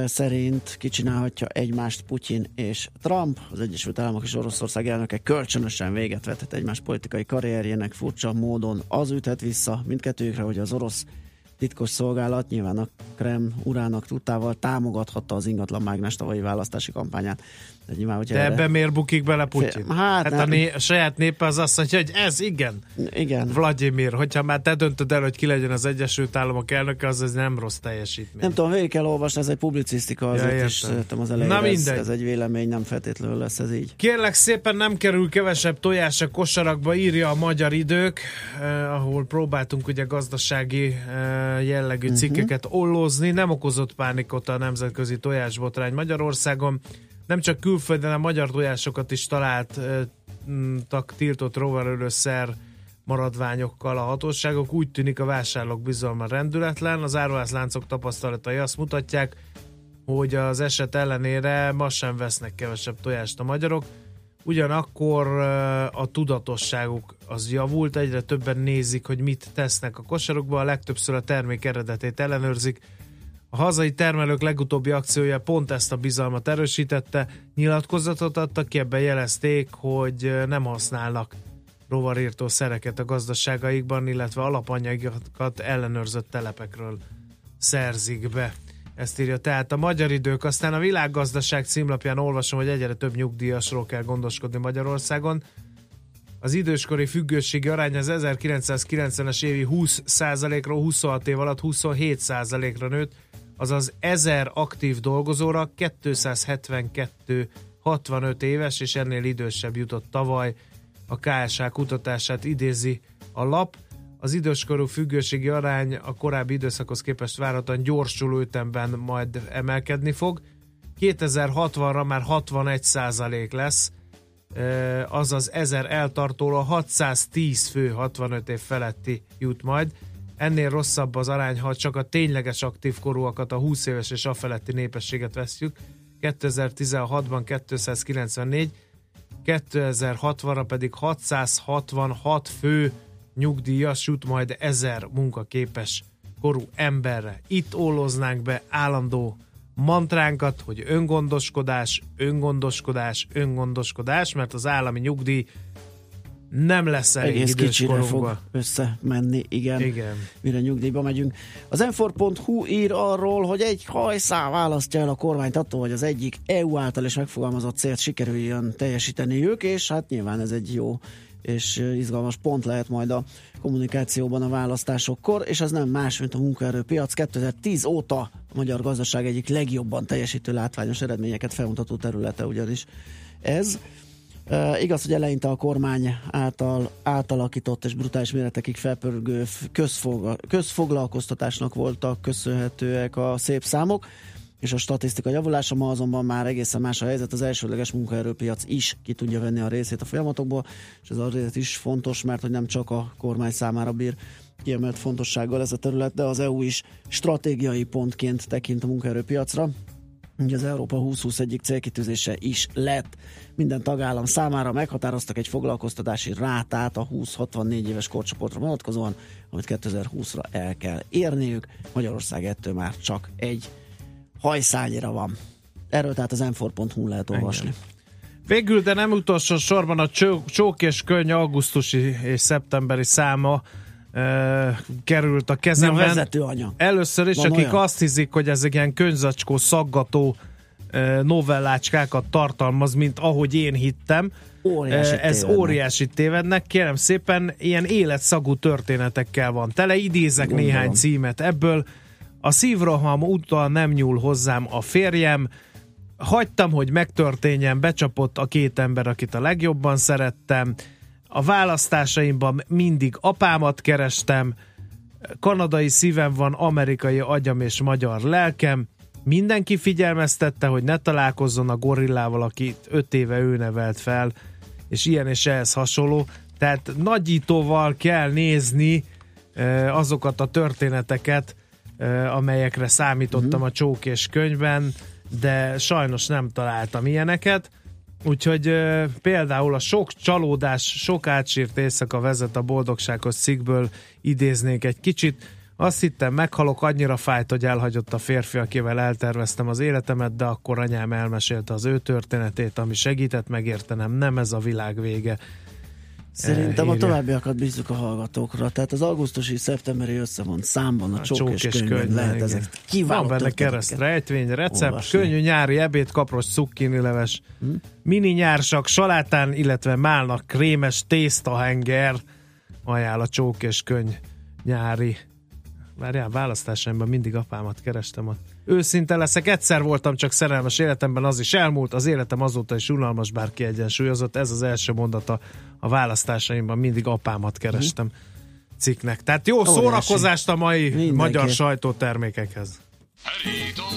szerint kicsinálhatja egymást Putyin és Trump, az Egyesült Államok és Oroszország elnöke kölcsönösen véget vethet egymás politikai karrierjének furcsa módon az üthet vissza mindkettőjükre, hogy az orosz titkos szolgálat nyilván a Krem urának tudtával támogathatta az ingatlan mágnes tavalyi választási kampányát. De, nyilván, De erre... ebben miért bukik bele Putyin? Hát, hát a, né- a saját népe az azt mondja, hogy ez igen. Igen. Vladimir, hogyha már te döntöd el, hogy ki legyen az Egyesült Államok elnöke, az ez nem rossz teljesítmény. Nem tudom, végig kell olvasni, ez egy publicisztika, azért ja, is szerintem az elején Na ez, ez, egy vélemény, nem feltétlenül lesz ez így. Kérlek szépen nem kerül kevesebb tojás a kosarakba, írja a magyar idők, eh, ahol próbáltunk ugye gazdasági eh, jellegű Mhm. cikkeket ollózni. Nem okozott pánikot a nemzetközi tojásbotrány Magyarországon. Nem csak külföldön, hanem magyar tojásokat is találtak tiltott rovarölőszer maradványokkal a hatóságok. Úgy tűnik a vásárlók bizalma rendületlen. Az áruházláncok tapasztalatai azt mutatják, hogy az eset ellenére ma sem vesznek kevesebb tojást a magyarok. Ugyanakkor a tudatosságuk az javult, egyre többen nézik, hogy mit tesznek a kosarukba, a legtöbbször a termék eredetét ellenőrzik. A hazai termelők legutóbbi akciója pont ezt a bizalmat erősítette, nyilatkozatot adtak ki, ebben jelezték, hogy nem használnak rovarírtó szereket a gazdaságaikban, illetve alapanyagokat ellenőrzött telepekről szerzik be. Ezt írja tehát a magyar idők. Aztán a világgazdaság címlapján olvasom, hogy egyre több nyugdíjasról kell gondoskodni Magyarországon. Az időskori függőségi arány az 1990-es évi 20%-ról 26 év alatt 27%-ra nőtt, azaz 1000 aktív dolgozóra 272 65 éves és ennél idősebb jutott tavaly. A KSH kutatását idézi a lap. Az időskorú függőségi arány a korábbi időszakhoz képest várhatóan gyorsuló ütemben majd emelkedni fog. 2060-ra már 61 százalék lesz, azaz 1000 eltartóra 610 fő 65 év feletti jut majd. Ennél rosszabb az arány, ha csak a tényleges aktív korúakat, a 20 éves és feletti népességet vesztjük. 2016-ban 294, 2060-ra pedig 666 fő nyugdíjas jut majd 1000 munkaképes korú emberre. Itt óloznánk be állandó mantránkat, hogy öngondoskodás, öngondoskodás, öngondoskodás, mert az állami nyugdíj nem lesz elég Egész idős kicsire fog összemenni, igen, Igen. mire nyugdíjba megyünk. Az m ír arról, hogy egy hajszál választja el a kormányt attól, hogy az egyik EU által is megfogalmazott célt sikerüljön teljesíteni ők, és hát nyilván ez egy jó és izgalmas pont lehet majd a kommunikációban a választásokkor, és ez nem más, mint a munkaerőpiac. 2010 óta a magyar gazdaság egyik legjobban teljesítő látványos eredményeket felmutató területe ugyanis ez. Uh, igaz, hogy eleinte a kormány által átalakított és brutális méretekig felpörgő közfog, közfoglalkoztatásnak voltak köszönhetőek a szép számok, és a statisztika javulása ma azonban már egészen más a helyzet, az elsőleges munkaerőpiac is ki tudja venni a részét a folyamatokból, és ez azért is fontos, mert hogy nem csak a kormány számára bír kiemelt fontossággal ez a terület, de az EU is stratégiai pontként tekint a munkaerőpiacra. Ugye az Európa 2020 egyik célkitűzése is lett. Minden tagállam számára meghatároztak egy foglalkoztatási rátát a 20-64 éves korcsoportra vonatkozóan, amit 2020-ra el kell érniük. Magyarország ettől már csak egy hajszányira van. Erről tehát az m lehet olvasni. Végül, de nem utolsó sorban a csó- csók és könny augusztusi és szeptemberi száma e, került a Mi a kezemben. vezető anyag? Először is, Van akik olyan? azt hiszik, hogy ez egy ilyen könyvzacskó, szaggató novellácskákat tartalmaz, mint ahogy én hittem. Óriási ez tévednek. óriási tévednek. Kérem szépen, ilyen életszagú történetekkel van tele. Idézek Gondolom. néhány címet ebből. A szívroham úttal nem nyúl hozzám a férjem, hagytam, hogy megtörténjen, becsapott a két ember, akit a legjobban szerettem. A választásaimban mindig apámat kerestem, kanadai szívem van, amerikai agyam és magyar lelkem. Mindenki figyelmeztette, hogy ne találkozzon a gorillával, akit öt éve ő nevelt fel, és ilyen és ehhez hasonló. Tehát nagyítóval kell nézni azokat a történeteket, amelyekre számítottam a csók és könyvben, de sajnos nem találtam ilyeneket. Úgyhogy ö, például a sok csalódás, sok átsírt éjszaka vezet a boldogsághoz cikkből idéznék egy kicsit. Azt hittem, meghalok, annyira fájt, hogy elhagyott a férfi, akivel elterveztem az életemet, de akkor anyám elmesélte az ő történetét, ami segített megértenem, nem ez a világ vége. Szerintem a írja. továbbiakat bízzuk a hallgatókra. Tehát az augusztusi, szeptemberi összevont számban a, A csók, és könyvben könyv, lehet igen. ezek kiváló Van benne kereszt, rejtvény, recept, olvasni. könnyű nyári ebéd, kapros, cukkini leves, Hm? mini nyársak, salátán, illetve málnak krémes tésztahenger, ajánl a csók és könyv nyári. Várjál, választásaimban mindig apámat kerestem ott. Őszinte leszek, egyszer voltam csak szerelmes életemben, az is elmúlt, az életem azóta is unalmas, bár kiegyensúlyozott. Ez az első mondata a választásaimban, mindig apámat kerestem. cikknek. Tehát jó Óriási. szórakozást a mai Mindenki. magyar sajtótermékekhez. Do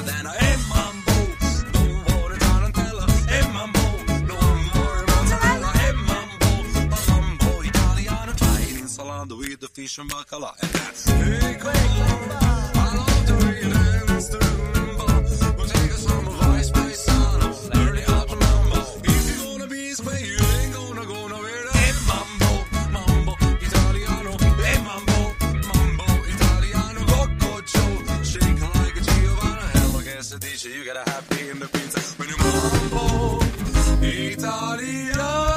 better I a M Mambo. Don't hold it on and tell mozzarella, M Mambo. Italiano, Italian salad with the fish and bacala. And that's. You gotta have happy in the pizza, when you mambo italiano.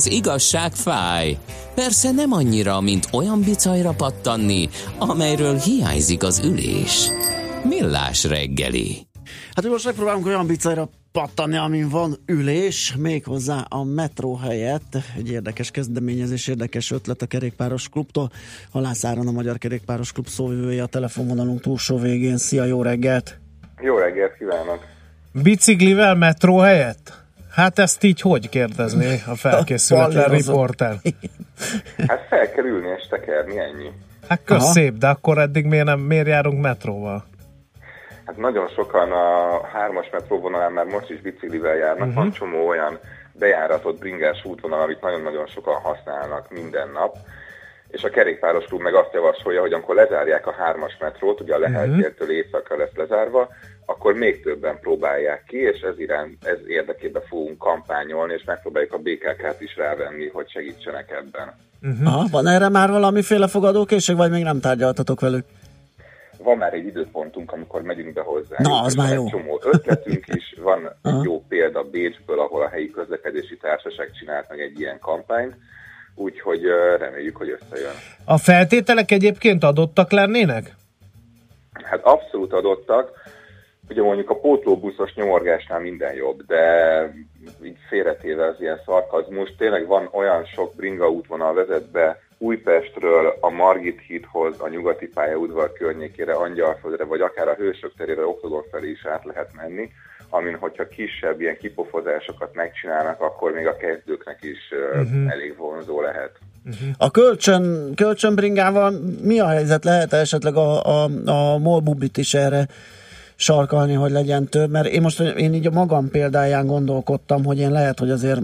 Az igazság fáj. Persze nem annyira, mint olyan bicajra pattanni, amelyről hiányzik az ülés. Millás reggeli. Hát most megpróbálunk olyan bicajra pattanni, amin van ülés, méghozzá a metró helyett. Egy érdekes kezdeményezés, érdekes ötlet a kerékpáros klubtól. Halász Áron a Magyar Kerékpáros Klub szóvivője a telefonvonalunk túlsó végén. Szia, jó reggelt! Jó reggelt kívánok! Biciklivel metró helyett? Hát ezt így hogy kérdezné a felkészületlen riporter? Hát fel kell ülni és tekerni, ennyi. Hát kösz Aha. szép, de akkor eddig miért, nem, miért járunk metróval? Hát nagyon sokan a hármas metróvonalán már most is biciklivel járnak, uh-huh. van csomó olyan bejáratott bringás útvonal, amit nagyon-nagyon sokan használnak minden nap, és a kerékpáros klub meg azt javasolja, hogy amikor lezárják a hármas metrót, ugye a Leheltértől éjszakra lesz lezárva, akkor még többen próbálják ki, és ez, iránt, ez érdekében fogunk kampányolni, és megpróbáljuk a BKK-t is rávenni, hogy segítsenek ebben. Uh-huh. Aha, van erre már valamiféle fogadókészség, vagy még nem tárgyaltatok velük? Van már egy időpontunk, amikor megyünk be hozzá. Na, az már jó. Egy csomó ötletünk is, van Aha. egy jó példa Bécsből, ahol a helyi közlekedési társaság csinált meg egy ilyen kampányt, úgyhogy reméljük, hogy összejön. A feltételek egyébként adottak lennének? Hát abszolút adottak. Ugye mondjuk a pótlóbuszos nyomorgásnál minden jobb, de így félretéve az ilyen szarkazmus, tényleg van olyan sok bringa útvonal vezet be Újpestről a Margit hídhoz, a nyugati pályaudvar környékére, Angyalföldre, vagy akár a Hősök terére, Oktogon felé is át lehet menni, amin hogyha kisebb ilyen kipofozásokat megcsinálnak, akkor még a kezdőknek is uh, Mhm. elég vonzó lehet. A kölcsön, kölcsönbringával mi a helyzet? Lehet esetleg a, a, a molbubit is erre sarkalni, hogy legyen több? Mert én most én így a magam példáján gondolkodtam, hogy én lehet, hogy azért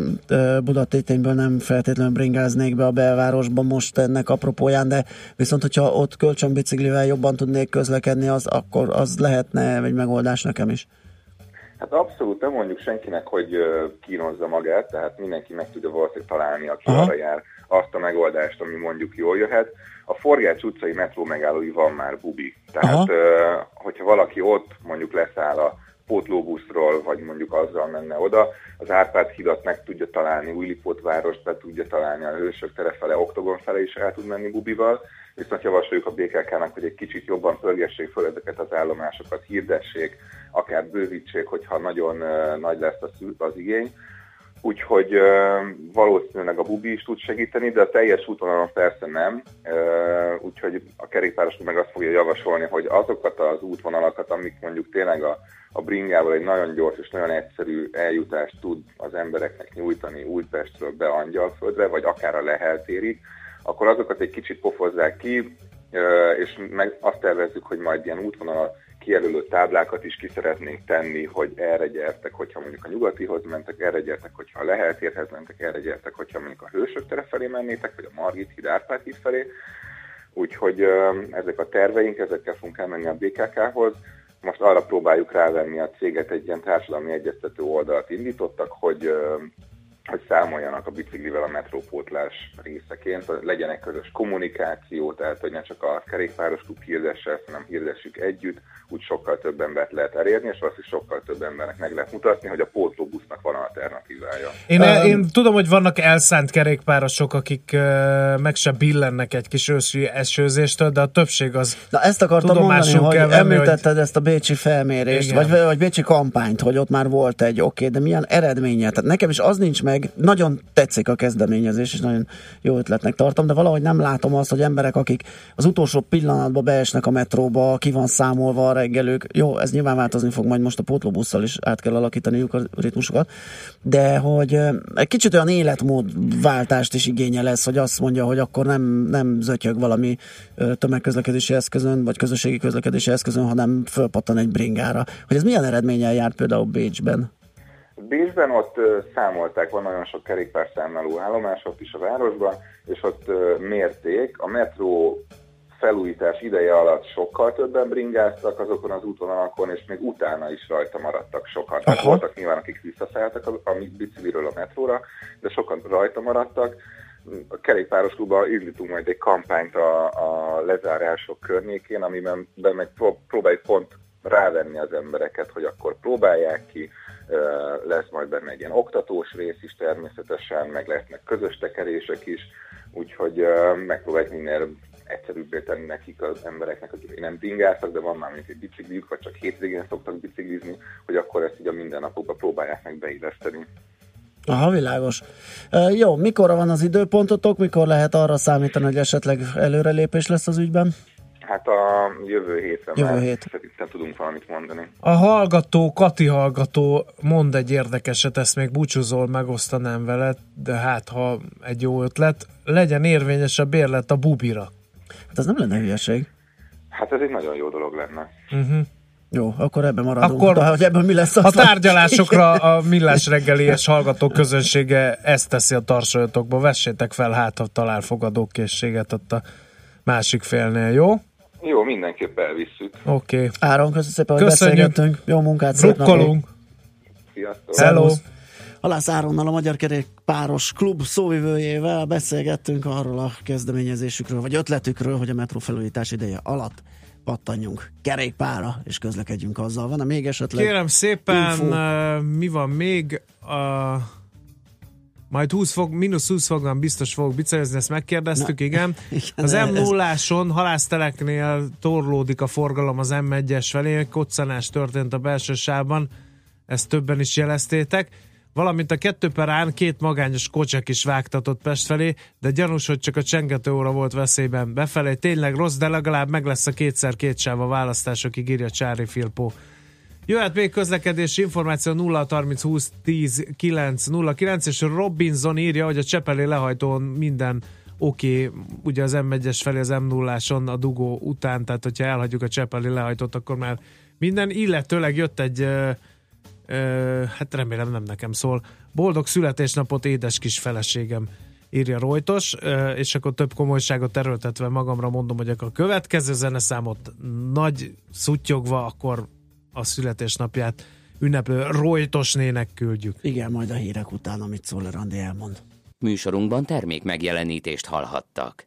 Budatétényből nem feltétlenül bringáznék be a belvárosba most ennek apropóján, de viszont hogyha ott kölcsönbiciklivel jobban tudnék közlekedni, az akkor az lehetne egy megoldás nekem is. Hát abszolút nem mondjuk senkinek, hogy kínozza magát, tehát mindenki meg tudja valószínűleg találni, aki Aha. arra jár azt a megoldást, ami mondjuk jól jöhet. A Forgács utcai metró megállói van már bubi. Tehát, Aha. hogyha valaki ott mondjuk leszáll a pótlóbuszról, vagy mondjuk azzal menne oda, az Árpád hidat meg tudja találni, Újlipótvárost be tudja találni, a Hősök tere fele, Oktogon fele is el tud menni bubival, viszont javasoljuk a BKK-nak, hogy egy kicsit jobban pörgessék föl ezeket az állomásokat, hirdessék, akár bővítsék, hogyha nagyon uh, nagy lesz a szű- az igény. Úgyhogy uh, valószínűleg a bubi is tud segíteni, de a teljes útvonalon persze nem. Uh, úgyhogy a kerékpáros meg azt fogja javasolni, hogy azokat az útvonalakat, amik mondjuk tényleg a, a bringával egy nagyon gyors és nagyon egyszerű eljutást tud az embereknek nyújtani Újpestről be Angyalföldre, vagy akár a Lehel térig, akkor azokat egy kicsit pofozzák ki, ö, és meg azt tervezzük, hogy majd ilyen útvonal kijelölő táblákat is ki szeretnénk tenni, hogy erre gyertek, hogyha mondjuk a nyugatihoz mentek, erre gyertek, hogyha a Lehel mentek, erre gyertek, hogyha mondjuk a Hősök tere felé mennétek, vagy a Margit híd, Árpád híd felé. Úgyhogy ezek a terveink, ezekkel fogunk elmenni a BKK-hoz. Most arra próbáljuk rávenni a céget, egy ilyen társadalmi egyeztető oldalt indítottak, hogy hogy számoljanak a biciklivel a metrópótlás részeként, hogy legyenek közös kommunikáció, tehát hogy ne csak a kerékpáros klub hirdesse, hanem hirdessük együtt, úgy sokkal több embert lehet elérni, és azt is sokkal több embernek meg lehet mutatni, hogy a pótlóbusznak van alternatívája. Én, um, én tudom, hogy vannak elszánt kerékpárosok, akik uh, meg se billennek egy kis őszi esőzéstől, de a többség az Na ezt akartam mondani, hogy venni, említetted hogy... ezt a bécsi felmérést, Igen. vagy, vagy bécsi kampányt, hogy ott már volt egy, oké, de milyen eredménye? Tehát nekem is az nincs meg, nagyon tetszik a kezdeményezés, és nagyon jó ötletnek tartom, de valahogy nem látom azt, hogy emberek, akik az utolsó pillanatban beesnek a metróba, ki van számolva a reggelük, jó, ez nyilván változni fog, majd most a pótlóbusszal is át kell alakítaniuk a ritmusokat, de hogy egy kicsit olyan életmódváltást is igénye lesz, hogy azt mondja, hogy akkor nem, nem zötyög valami tömegközlekedési eszközön, vagy közösségi közlekedési eszközön, hanem fölpattan egy bringára. Hogy ez milyen eredménnyel járt például Bécsben? Bécsben ott számolták, van nagyon sok kerékpárszámláló állomás ott is a városban, és ott mérték, a metró felújítás ideje alatt sokkal többen bringáztak azokon az útvonalakon, és még utána is rajta maradtak sokan. Tehát voltak nyilván, akik visszaszálltak a, a bicikliről a metróra, de sokan rajta maradtak. A kerékpáros klubban indítunk majd egy kampányt a, a lezárások környékén, amiben be meg pró- próbáljuk pont rávenni az embereket, hogy akkor próbálják ki, lesz majd benne egy ilyen oktatós rész is természetesen, meg lesznek közös tekerések is, úgyhogy megpróbáljuk minél egyszerűbbé tenni nekik az embereknek, akik nem bringáztak, de van már mondjuk egy bicikliük, vagy csak hétvégén szoktak biciklizni, hogy akkor ezt így a mindennapokba próbálják meg beilleszteni. Aha, világos. E, jó, mikorra van az időpontotok, mikor lehet arra számítani, hogy esetleg előrelépés lesz az ügyben? Hát a jövő hétre Jövő már hét. szerintem tudunk valamit mondani. A hallgató, Kati hallgató mond egy érdekeset, ezt még búcsúzol, megosztanám veled, de hát ha egy jó ötlet, legyen érvényes a bérlet a bubira. Hát ez nem lenne hülyeség. Hát ez egy nagyon jó dolog lenne. Uh-huh. Jó, akkor ebben maradunk. Akkor de hogy ebből mi lesz? A tárgyalásokra a millás reggelies hallgató közönsége ezt teszi a tarsolyatokba. Vessétek fel, hát ha talál fogadókészséget ott a másik félnél, jó? Jó, mindenképp elvisszük. Oké. Okay. Áron, köszönöm szépen, hogy Köszönjük. beszélgettünk. Jó munkát, szép. Rukkolunk. Sziasztok! Hello. Halász Áronnal, a Magyar Kerékpáros Klub szóvivőjével beszélgettünk arról a kezdeményezésükről, vagy ötletükről, hogy a metró felújítás ideje alatt pattanjunk kerékpára, és közlekedjünk azzal. Van-e még esetleg? Kérem szépen, info? uh, mi van még? Uh, majd 20 fok, mínusz 20 fokban biztos fogok bicajhozni, ezt megkérdeztük, Na, igen. igen, Az m 0 halászteleknél torlódik a forgalom az M1-es felé, koccanás történt a belső sávban, ezt többen is jeleztétek. Valamint a kettő perán két magányos kocsak is vágtatott Pest felé, de gyanús, hogy csak a csengető óra volt veszélyben befelé. Tényleg rossz, de legalább meg lesz a kétszer két sáv a választásokig, írja Csári Filpó. Jöhet még közlekedési információ 0 30 20 10 9 0 9 és Robinson írja, hogy a Csepeli lehajtón minden oké, okay, ugye az M1-es felé az m 0 a dugó után, tehát hogyha elhagyjuk a Csepeli lehajtót, akkor már minden, illetőleg jött egy ö, ö, hát remélem nem nekem szól, boldog születésnapot édes kis feleségem írja Rojtos, és akkor több komolyságot erőltetve magamra mondom, hogy akkor a következő zeneszámot nagy szutyogva, akkor a születésnapját ünneplő rojtosnének küldjük. Igen, majd a hírek után, amit Szoller Andi elmond. Műsorunkban termék megjelenítést hallhattak.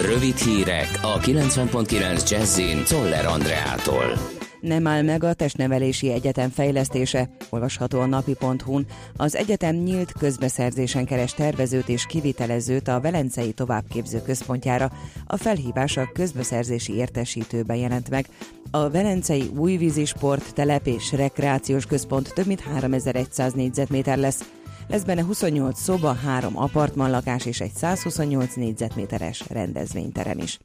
Rövid hírek a 90.9 Jazzin Toller Andreától. Nem áll meg a testnevelési egyetem fejlesztése, olvasható a napi.hu-n. Az egyetem nyílt közbeszerzésen keres tervezőt és kivitelezőt a Velencei Továbbképző Központjára. A felhívás a közbeszerzési értesítőben jelent meg. A Velencei Újvízi Sport, Telep és Rekreációs Központ több mint 3100 négyzetméter lesz. Lesz benne 28 szoba, 3 apartmanlakás és egy 128 négyzetméteres rendezvényterem is.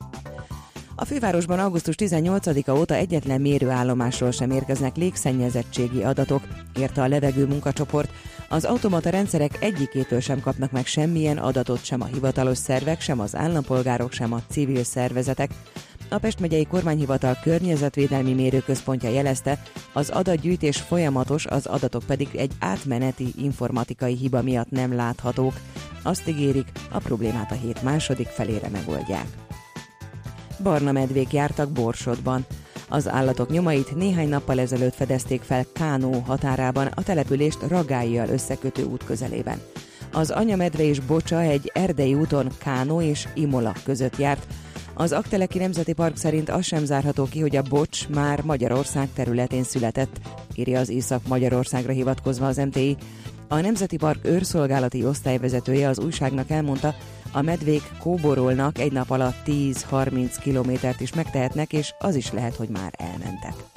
A fővárosban augusztus 18-a óta egyetlen mérőállomásról sem érkeznek légszennyezettségi adatok, írta a levegő munkacsoport. Az automata rendszerek egyikétől sem kapnak meg semmilyen adatot sem a hivatalos szervek, sem az állampolgárok, sem a civil szervezetek. A Pest megyei kormányhivatal környezetvédelmi mérőközpontja jelezte, az adatgyűjtés folyamatos, az adatok pedig egy átmeneti informatikai hiba miatt nem láthatók. Azt ígérik, a problémát a hét második felére megoldják. Barna medvék jártak Borsodban. Az állatok nyomait néhány nappal ezelőtt fedezték fel Kánó határában a települést Ragályjal összekötő út közelében. Az anyamedve és Bocsa egy erdei úton Kánó és Imola között járt, az Akteleki Nemzeti Park szerint az sem zárható ki, hogy a bocs már Magyarország területén született, írja az Észak-Magyarországra hivatkozva az MTI. A Nemzeti Park őrszolgálati osztályvezetője az újságnak elmondta, a medvék kóborolnak egy nap alatt 10-30 kilométert is megtehetnek, és az is lehet, hogy már elmentek.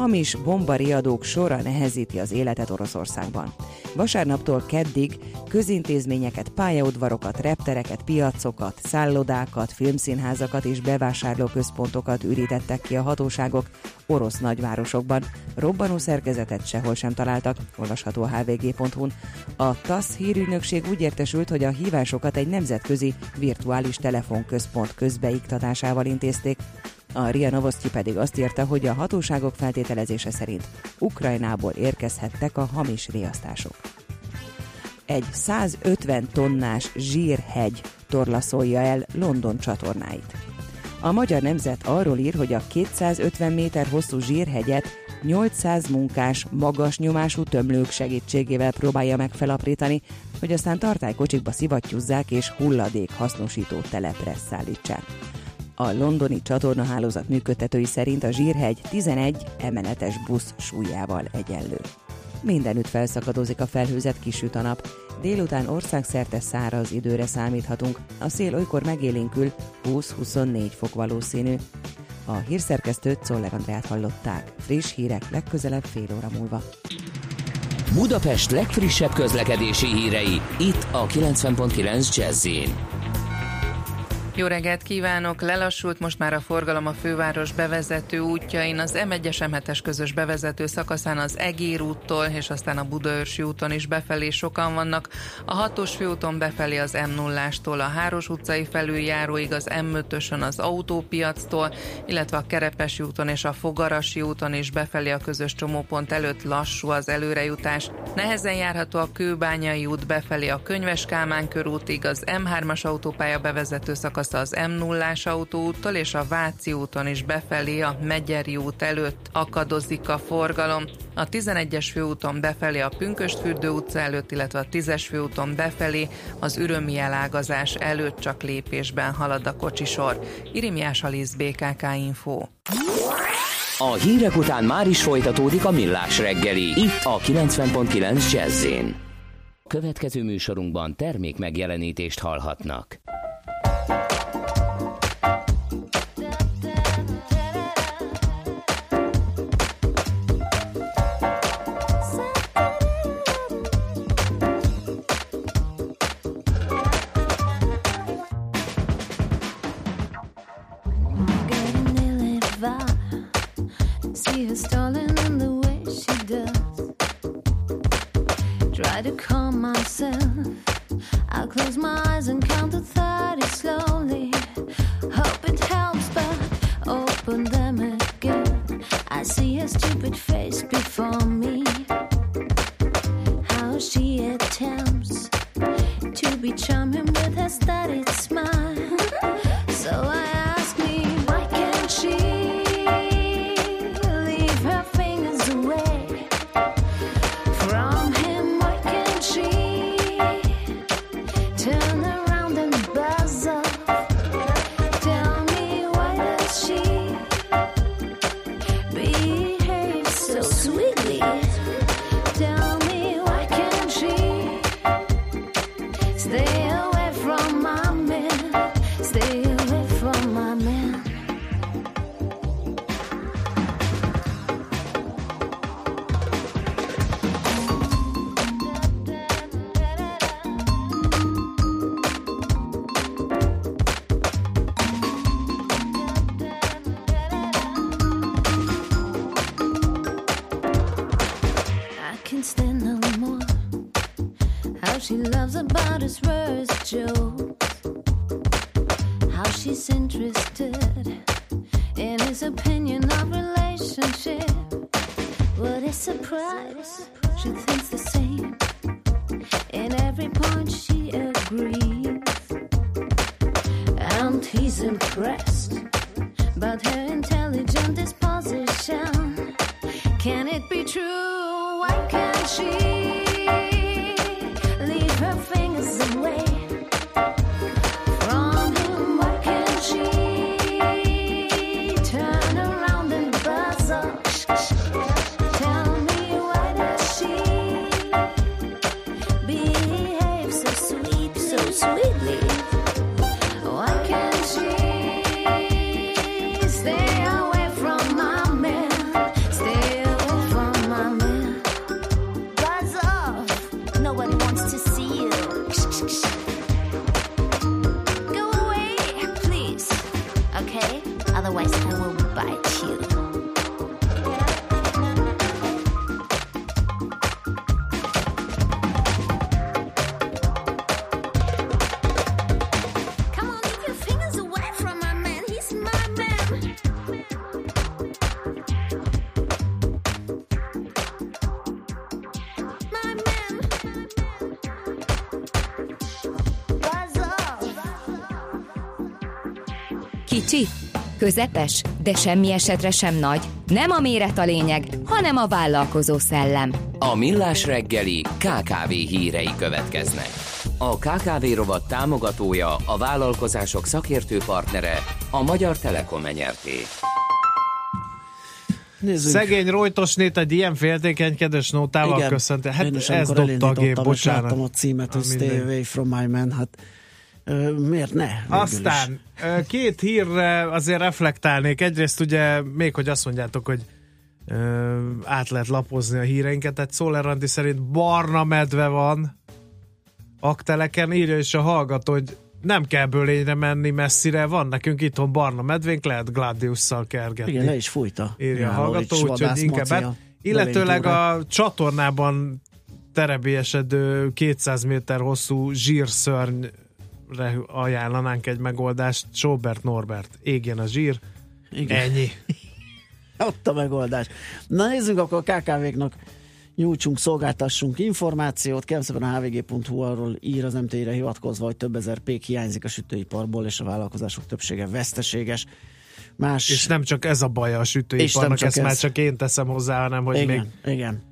Hamis bombariadók sora nehezíti az életet Oroszországban. Vasárnaptól keddig közintézményeket, pályaudvarokat, reptereket, piacokat, szállodákat, filmszínházakat és bevásárlóközpontokat ürítettek ki a hatóságok orosz nagyvárosokban. Robbanó szerkezetet sehol sem találtak, olvasható a hvg.hu-n. A TASZ hírügynökség úgy értesült, hogy a hívásokat egy nemzetközi virtuális telefonközpont közbeiktatásával intézték. A RIA Novosztyi pedig azt írta, hogy a hatóságok feltételezése szerint Ukrajnából érkezhettek a hamis riasztások. Egy 150 tonnás zsírhegy torlaszolja el London csatornáit. A magyar nemzet arról ír, hogy a 250 méter hosszú zsírhegyet 800 munkás, magas nyomású tömlők segítségével próbálja meg felaprítani, hogy aztán tartálykocsikba szivattyúzzák és hulladék hasznosító telepre szállítsák. A londoni csatornahálózat működtetői szerint a zsírhegy 11 emeletes busz súlyával egyenlő. Mindenütt felszakadozik a felhőzet, kisüt a nap. Délután országszerte száraz időre számíthatunk. A szél olykor megélénkül 20-24 fok valószínű. A hírszerkesztőt Czoller Andrát hallották. Friss hírek legközelebb fél óra múlva. Budapest legfrissebb közlekedési hírei, itt a 90.9 jazz jó reggelt kívánok! Lelassult most már a forgalom a főváros bevezető útjain, az M1-es M7-es közös bevezető szakaszán az Egér úttól, és aztán a Budaörsi úton is befelé sokan vannak. A 6-os főúton befelé az M0-ástól, a Háros utcai felüljáróig, az M5-ösön az autópiactól, illetve a Kerepesi úton és a Fogarasi úton is befelé a közös csomópont előtt lassú az előrejutás. Nehezen járható a Kőbányai út befelé a Könyves Kálmán körútig, az M3-as autópálya bevezető szakasz az M0-ás autóúttól és a Váci úton is befelé a Megyeri út előtt akadozik a forgalom. A 11-es főúton befelé a Pünköstfürdő utca előtt, illetve a 10-es főúton befelé az ürömi elágazás előtt csak lépésben halad a kocsisor. Irimiás Alisz BKK Info. A hírek után már is folytatódik a millás reggeli, itt a 90.9 jazz Következő műsorunkban termék megjelenítést hallhatnak. Impressed. But her intelligent disposition. Can it be true? Why can't she közepes, de semmi esetre sem nagy. Nem a méret a lényeg, hanem a vállalkozó szellem. A Millás reggeli KKV hírei következnek. A KKV rovat támogatója, a vállalkozások szakértő partnere, a Magyar Telekom enyerté. Nézzünk. Szegény Rojtosnét egy ilyen féltékenykedős nótával köszönte. Hát Én is, ez dobta a gép, bocsánat. láttam a címet, hogy Stay. Away From My Man, hát miért ne? Aztán ö, két hírre azért reflektálnék. Egyrészt ugye még, hogy azt mondjátok, hogy át lehet lapozni a híreinket, tehát Szoller Andi szerint barna medve van akteleken, írja is a hallgató, hogy nem kell bölényre menni messzire, van nekünk itthon barna medvénk, lehet Gladiusszal kergetni. Igen, le is fújta. írja a hallgató, úgyhogy inkább hát, illetőleg a csatornában terebélyesedő 200 méter hosszú zsírszörnyre ajánlanánk egy megoldást. Sobert Norbert, égjen a zsír. Igen. Ennyi. Ott a megoldás. Na nézzük akkor a KKV-knak nyújtsunk, szolgáltassunk információt. Kérem szépen a hvg.hu arról ír az MT-re hivatkozva, hogy több ezer pék hiányzik a sütőiparból, és a vállalkozások többsége veszteséges. Más... És nem csak ez a baja a sütőiparnak, ezt ez. már csak én teszem hozzá, hanem hogy igen, még igen.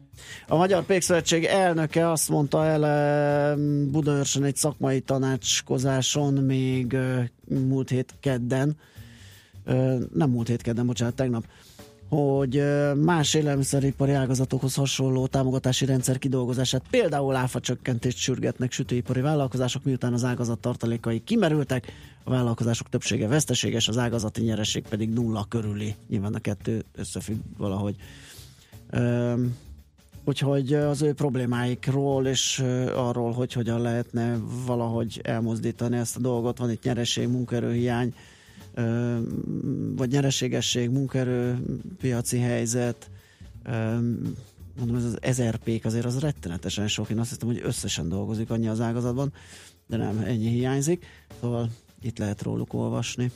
A Magyar Pékszövetség elnöke azt mondta el Budaörsön egy szakmai tanácskozáson még múlt hét kedden, nem múlt hét kedden, bocsánat, tegnap, hogy más élelmiszeripari ágazatokhoz hasonló támogatási rendszer kidolgozását, például áfa csökkentést sürgetnek sütőipari vállalkozások, miután az ágazat tartalékai kimerültek, a vállalkozások többsége veszteséges, az ágazati nyereség pedig nulla körüli. Nyilván a kettő összefügg valahogy. Úgyhogy az ő problémáikról és arról, hogy hogyan lehetne valahogy elmozdítani ezt a dolgot. Van itt nyereség, munkaerőhiány, vagy nyereségesség, munkaerő, piaci helyzet, mondom, ez az 1000 pék azért az rettenetesen sok. Én azt hiszem, hogy összesen dolgozik annyi az ágazatban, de nem, ennyi hiányzik. Szóval itt lehet róluk olvasni.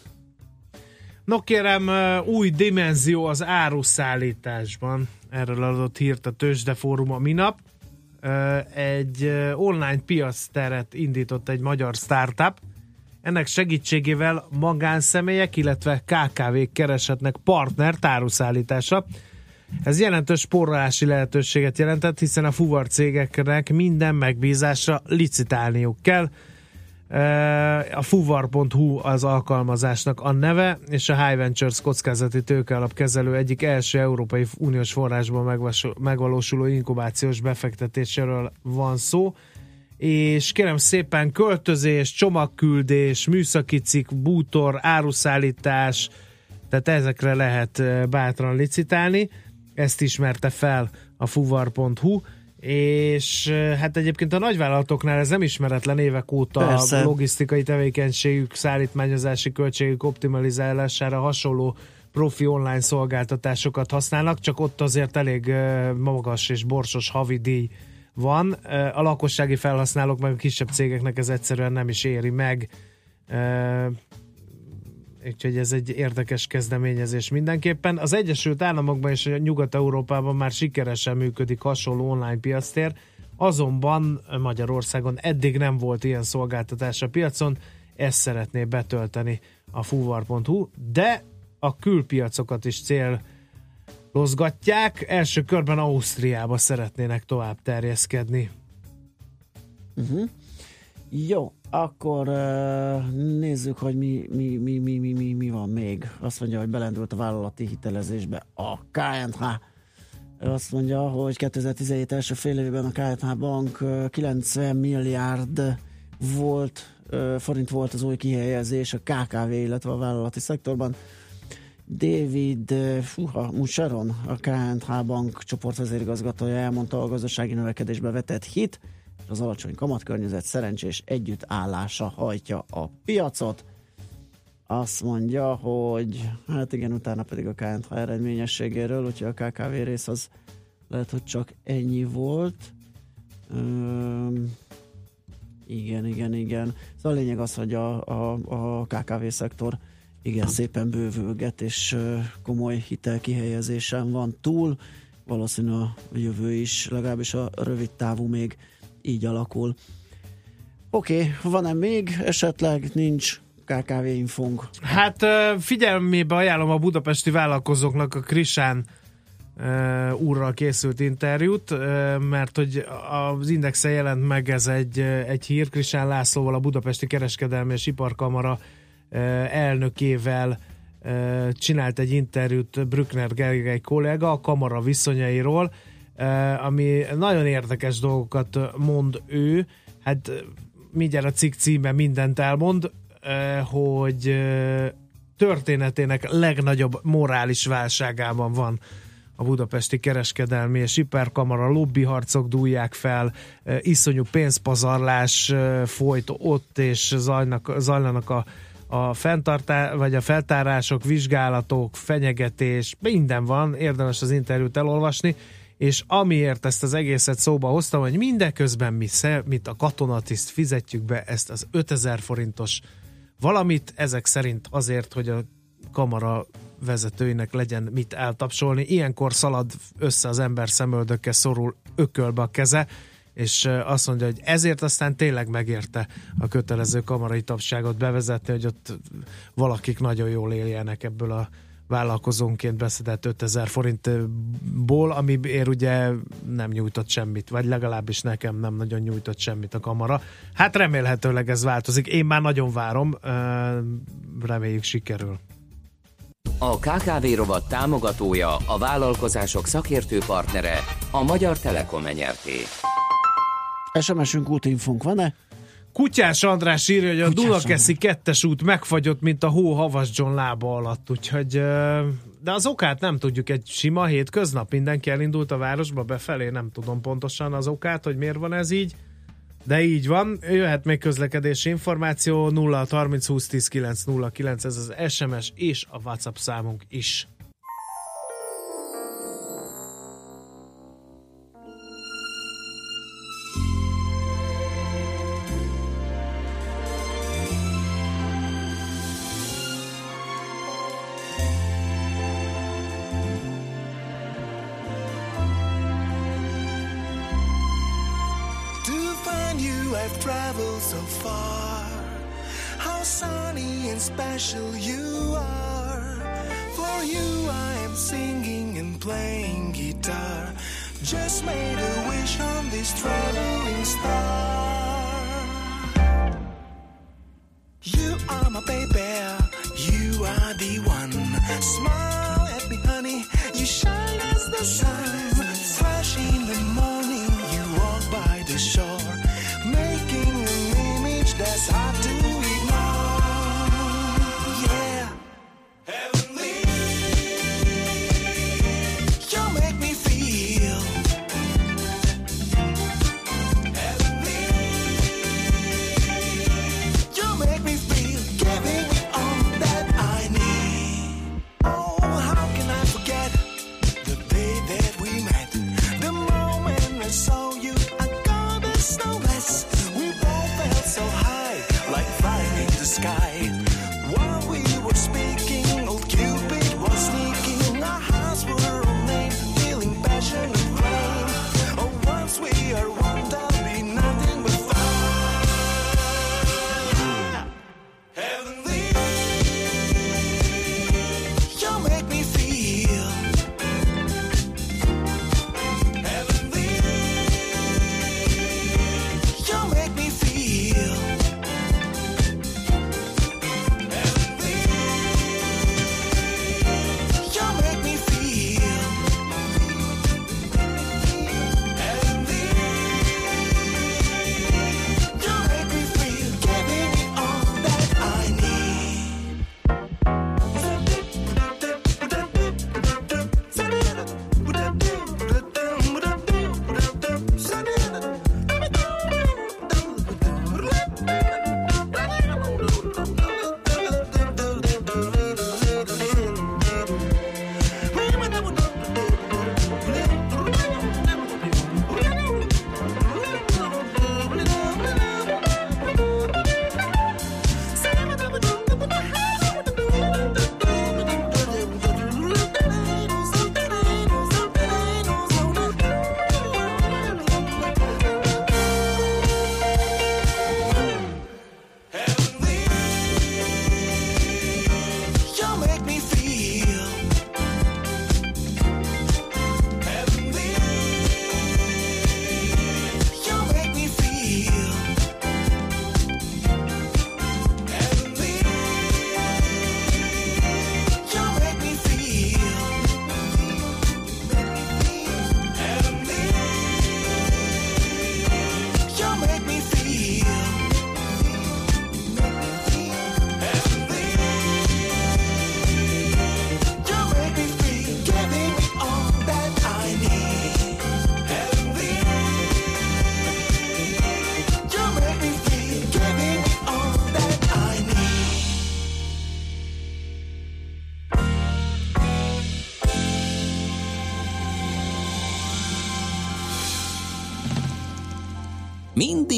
No kérem, új dimenzió az áruszállításban. Erről adott hírt a Tőzsdefórum a minap. Egy online piacteret indított egy magyar startup. Ennek segítségével magánszemélyek, illetve KKV-k kereshetnek partner áruszállításra. Ez jelentős spórolási lehetőséget jelentett, hiszen a fuvar cégeknek minden megbízásra licitálniuk kell. A fuvar.hu az alkalmazásnak a neve, és a High Ventures kockázati tőkealapkezelő egyik első Európai Uniós megvaso- megvalósuló inkubációs befektetéséről van szó. És kérem szépen költözés, csomagküldés, műszaki cikk, bútor, áruszállítás, tehát ezekre lehet eh, bátran licitálni. Ezt ismerte fel a fuvar.hu és hát egyébként a nagyvállalatoknál ez nem ismeretlen évek óta Persze. a logisztikai tevékenységük, szállítmányozási költségük optimalizálására hasonló profi online szolgáltatásokat használnak, csak ott azért elég magas és borsos havidíj van. Eh, A lakossági felhasználók meg a kisebb cégeknek ez egyszerűen nem is éri meg. Úgyhogy ez egy érdekes kezdeményezés mindenképpen. Az Egyesült Államokban és Nyugat-Európában már sikeresen működik hasonló online piactér, azonban Magyarországon eddig nem volt ilyen szolgáltatás a piacon, ezt szeretné betölteni a fuvar.hu, de a külpiacokat is célozgatják. Első körben Ausztriába szeretnének tovább terjeszkedni. Uh-huh. Jó, akkor nézzük, hogy mi, mi, mi, mi, mi, mi, mi van még. Azt mondja, hogy belendült a vállalati hitelezésbe a KNH. Azt mondja, hogy 2017 első fél évben a KNH Bank ö, 90 milliárd volt, forint volt az új kihelyezés a KKV, illetve a vállalati szektorban. David fuha, Musharon, a KNH Bank csoportvezérigazgatója elmondta, a gazdasági növekedésbe vetett hit, az alacsony kamatkörnyezet szerencsés együttállása hajtja a piacot. Azt mondja, hogy hát igen, utána pedig a KNH eredményességéről, úgyhogy a KKV rész az lehet, hogy csak ennyi volt. Üm, igen, igen, igen. Szóval a lényeg az, hogy a, a, a KKV szektor igen szépen bővülget, és komoly hitelkihelyezésen van túl. Valószínű a jövő is, legalábbis a rövid távú még így alakul. Oké, okay, van-e még? Esetleg nincs KKV infónk. Hát figyelmébe ajánlom a budapesti vállalkozóknak a Krisán ö, úrral készült interjút, ö, mert hogy az Indexen jelent meg ez egy, egy hír, Krisán Lászlóval, a Budapesti Kereskedelmi és Iparkamara ö, elnökével csinált egy interjút Brückner Gergely kollega a kamara viszonyairól, ami nagyon érdekes dolgokat mond ő, hát ö, mindjárt a cikk címe mindent elmond, hogy történetének legnagyobb morális válságában van a budapesti kereskedelmi és iparkamara. Lobbyharcok dúlják fel, iszonyú pénzpazarlás folyt ott, és zajnak, zajlanak a, a fenntartá, vagy a feltárások, vizsgálatok, fenyegetés, minden van, érdemes az interjút elolvasni, és amiért ezt az egészet szóba hoztam, hogy mindeközben mi, mit a katonatiszt fizetjük be ezt az 5000 forintos valamit, ezek szerint azért, hogy a kamara vezetőinek legyen mit eltapsolni. Ilyenkor szalad össze az ember szemöldöke, szorul ökölbe a keze, és azt mondja, hogy ezért aztán tényleg megérte a kötelező kamarai tapságot bevezetni, hogy ott valakik nagyon jól éljenek ebből a vállalkozónként beszedett 5000 forintból, amiért ugye nem nyújtott semmit, vagy legalábbis nekem nem nagyon nyújtott semmit a kamara. Hát remélhetőleg ez változik. Én már nagyon várom, reméljük sikerül. A KKV rovat támogatója, a vállalkozások szakértő partnere, a Magyar Telekom nyerté. SMS-ünk útinfónk van-e? Kutyás András írja, hogy a Kutyás Dunakeszi kettes út megfagyott, mint a hó havas John lába alatt, úgyhogy de az okát nem tudjuk, egy sima hétköznap mindenki elindult a városba befelé, nem tudom pontosan az okát, hogy miért van ez így, de így van, jöhet még közlekedési információ 0 30 20 10 9 0 9, ez az SMS és a WhatsApp számunk is. Special you are. For you I am singing and playing guitar. Just made a wish on this traveling star. You are my baby, you are the one. Smile at me, honey, you shine as the sun.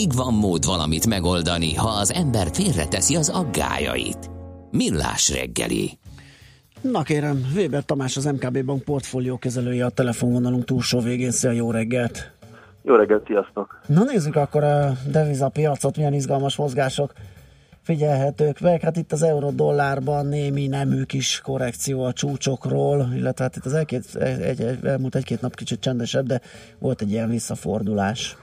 Mindig van mód valamit megoldani, ha az ember félreteszi az aggájait. Millás reggeli. Na kérem, Weber Tamás az MKB Bank portfólió kezelője a telefonvonalunk túlsó végén. Szia, jó reggelt! Jó reggelt, sziasztok! Na nézzük akkor a devizapiacot, milyen izgalmas mozgások figyelhetők meg. Hát itt az euró-dollárban némi nemű kis korrekció a csúcsokról, illetve hát itt az elkét, egy, egy, elmúlt egy-két nap kicsit csendesebb, de volt egy ilyen visszafordulás.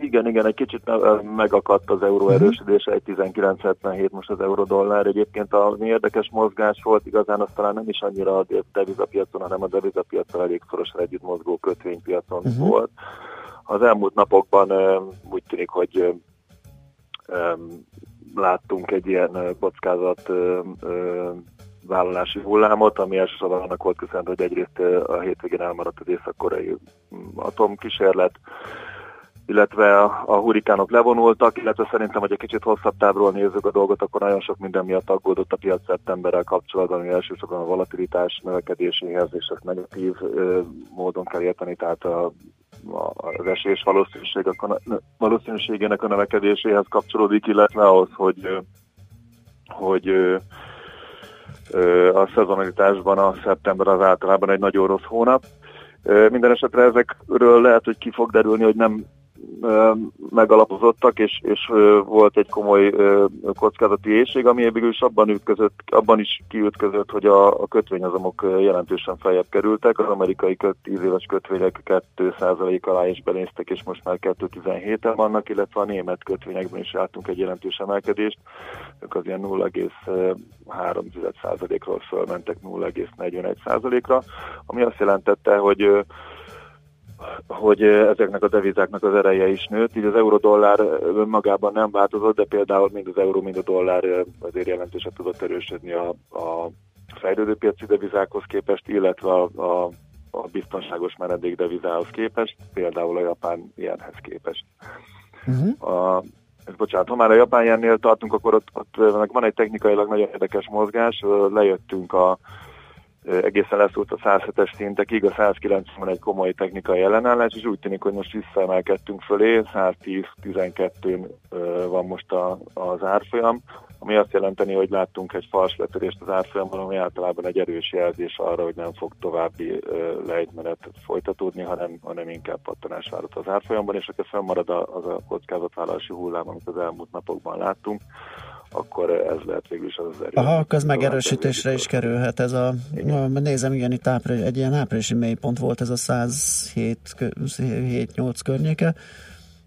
Igen, igen, egy kicsit me- megakadt az euró erősödése, egy 1977 most az euró-dollár. Egyébként a érdekes mozgás volt, igazán az talán nem is annyira a devizapiacon, hanem a devizapiacon elég szorosan együtt mozgó kötvénypiacon Mhm. volt. Az elmúlt napokban úgy tűnik, hogy láttunk egy ilyen kockázat vállalási hullámot, ami elsősorban annak volt köszönhető, hogy egyrészt a hétvégén elmaradt az észak-koreai mm, atomkísérlet, illetve a, a hurikánok levonultak, illetve szerintem, hogy egy kicsit hosszabb távról nézzük a dolgot, akkor nagyon sok minden miatt aggódott a piac szeptemberrel kapcsolatban, ami elsősorban a volatilitás növekedéséhez, és ezt negatív ö, módon kell érteni, tehát a, az esés valószínűség, a, valószínűségének a növekedéséhez kapcsolódik, illetve ahhoz, hogy, hogy a szezonalitásban a szeptember az általában egy nagyon rossz hónap. Minden esetre ezekről lehet, hogy ki fog derülni, hogy nem megalapozottak, és, és volt egy komoly kockázati éjség, ami végül is abban, ütközött, abban is kiütközött, hogy a, a kötvényhozamok jelentősen feljebb kerültek. Az amerikai köt, 10 éves kötvények 2% alá is benéztek, és most már 2,17-en vannak, illetve a német kötvényekben is láttunk egy jelentős emelkedést. Ők az ilyen 0,3%-ról fölmentek 0,41%-ra, ami azt jelentette, hogy hogy ezeknek a devizáknak az ereje is nőtt, így az euró-dollár önmagában nem változott, de például mind az euró, mind a dollár azért jelentősen tudott erősödni a, a fejlődő piaci devizákhoz képest, illetve a, a, a biztonságos menedék devizához képest, például a japán ilyenhez képest. Uh-huh. A, ez bocsánat, ha már a japán ilyennél tartunk, akkor ott, ott van egy technikailag nagyon érdekes mozgás, lejöttünk a egészen leszúrt a 107-es szintekig, a 190 egy komoly technikai ellenállás, és úgy tűnik, hogy most visszaemelkedtünk fölé, 110-12 van most a, az árfolyam, ami azt jelenteni, hogy láttunk egy fals letörést az árfolyamon, ami általában egy erős jelzés arra, hogy nem fog további lejtmenet folytatódni, hanem, hanem inkább pattanás várat az árfolyamban, és akkor fennmarad az a kockázatvállalási hullám, amit az elmúlt napokban láttunk, akkor ez lehet végül is az az erő. Aha, akkor ez megerősítésre is kerülhet ez a, igen. nézem, igen, itt április, egy ilyen áprilisi mélypont volt ez a 107-8 környéke,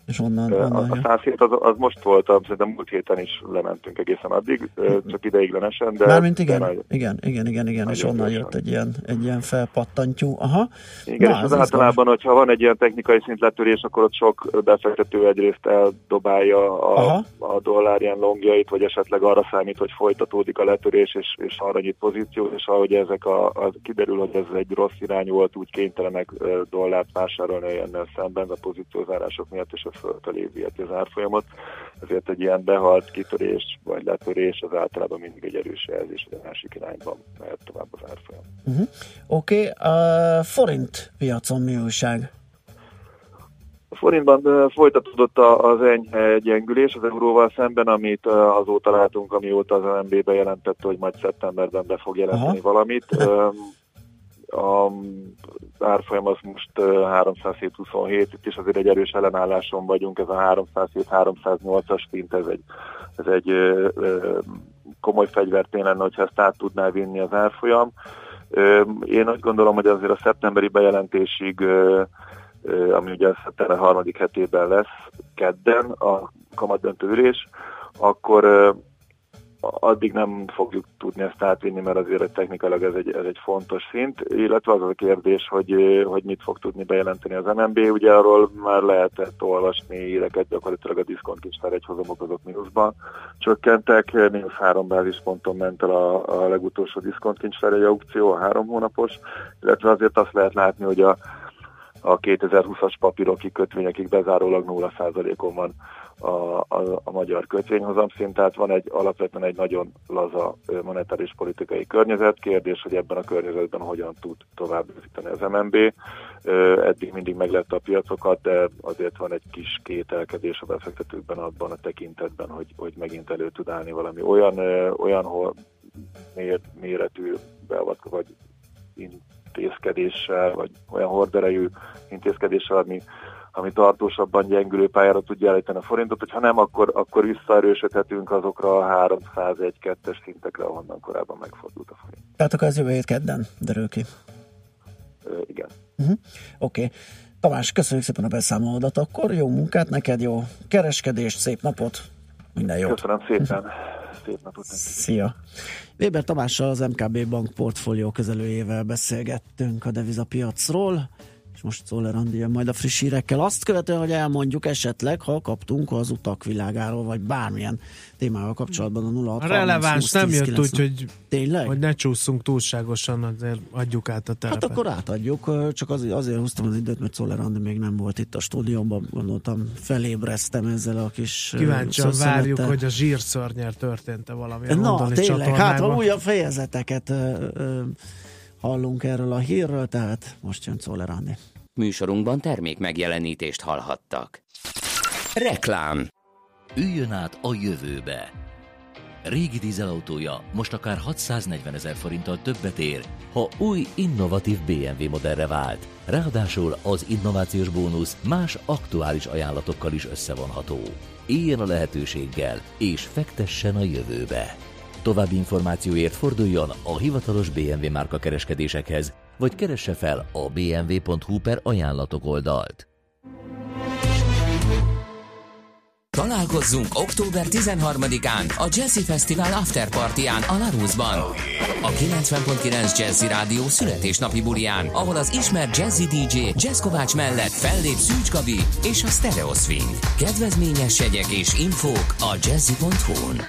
és onnan... A, onnan a 107 az, az most volt, szerintem múlt héten is lementünk egészen addig, csak ideiglenesen, de... Mármint igen, de nagy, igen, igen, igen, igen, és onnan jött egy ilyen, egy ilyen felpattantyú. Aha. Igen, Na, és az általában, hogyha van egy ilyen technikai szintletörés, akkor ott sok befektető egyrészt eldobálja a, a dollár ilyen longjait, vagy esetleg arra számít, hogy folytatódik a letörés, és, és arra nyit pozíciót, és ahogy ezek a, a, kiderül, hogy ez egy rossz irány volt, úgy kénytelenek dollárt vásárolni ennél szemben a pozíciózárások miatt, és fölfelé viheti az árfolyamot, ezért egy ilyen behalt kitörés vagy letörés az általában mindig egy erős jelzés, hogy a másik irányban mehet tovább az árfolyam. Uh-huh. Oké, okay. a forint piacon mi újság? A forintban folytatódott az enyhe gyengülés az euróval szemben, amit azóta látunk, amióta az MNB bejelentette, hogy majd szeptemberben be fog jelenteni Aha. valamit. a árfolyam az most 307-27, itt is azért egy erős ellenálláson vagyunk, ez a 307-308-as szint, ez egy, ez egy komoly fegyvertény lenne, hogyha ezt át tudná vinni az árfolyam. Én úgy gondolom, hogy azért a szeptemberi bejelentésig, ö, ö, ami ugye szeptember harmadik hetében lesz, kedden a kamatdöntő ülés, akkor addig nem fogjuk tudni ezt átvinni, mert azért technikailag ez egy, ez egy fontos szint, illetve az a kérdés, hogy, hogy mit fog tudni bejelenteni az MNB, ugye arról már lehetett olvasni híreket, gyakorlatilag a diszkontkincstár egy hozamok azok mínuszban csökkentek, mínusz három bázisponton ment el a, a legutolsó diszkontkincstár egy aukció, a három hónapos, illetve azért azt lehet látni, hogy a a 2020-as papírokig, kötvényekig bezárólag 0%-on van a, a, a magyar kötvényhozamszint, tehát van egy alapvetően egy nagyon laza monetáris politikai környezet. Kérdés, hogy ebben a környezetben hogyan tud tovább üzíteni az MNB. Eddig mindig meglett a piacokat, de azért van egy kis kételkedés a befektetőkben abban a tekintetben, hogy, hogy megint elő tud állni valami olyan, olyan hol mér, méretű beavatko, vagy intézkedéssel, vagy olyan horderejű intézkedéssel, ami ami tartósabban gyengülő pályára tudja állítani a forintot, hogyha nem, akkor, akkor visszaerősödhetünk azokra a 301-2-es szintekre, ahonnan korábban megfordult a forint. Tehát akkor ez jövő hét kedden derül ki. Ö, igen. Uh-huh. Oké. Okay. Tamás, köszönjük szépen a beszámolódat, akkor jó munkát neked, jó kereskedést, szép napot, minden jót. Köszönöm szépen, szép napot. Szia. Weber Tamással az MKB Bank portfólió kezelőjével beszélgettünk a devizapiacról és most Szoller Andi jön majd a friss hírekkel. Azt követően, hogy elmondjuk esetleg, ha kaptunk az utak világáról, vagy bármilyen témával kapcsolatban a 0 A releváns nem jött úgy, hogy, Tényleg? hogy ne csúszunk túlságosan, azért adjuk át a terepet. Hát akkor átadjuk, csak azért, azért húztam az időt, mert Szoller Andi még nem volt itt a stúdióban, gondoltam felébreztem ezzel a kis Kíváncsian várjuk, hogy a zsírszörnyel történt-e valami. Na, tényleg, hát ha újabb fejezeteket ö, ö, hallunk erről a hírről, tehát most jön Czoller Andi. Műsorunkban termék megjelenítést hallhattak. Reklám Üljön át a jövőbe. Régi dízelautója most akár 640 ezer forinttal többet ér, ha új, innovatív BMW modellre vált. Ráadásul az innovációs bónusz más aktuális ajánlatokkal is összevonható. Éljen a lehetőséggel, és fektessen a jövőbe. További információért forduljon a hivatalos BMW márka kereskedésekhez, vagy keresse fel a bmw.hu per ajánlatok oldalt. Találkozzunk október 13-án a Jazzy Fesztivál Afterpartyán a Larusban. A 90.9 Jazzy Rádió születésnapi bulián, ahol az ismert Jazzy DJ Jazz Kovács mellett fellép Szűcs Gabi és a Stereo Swing. Kedvezményes jegyek és infók a jazzy.hu-n.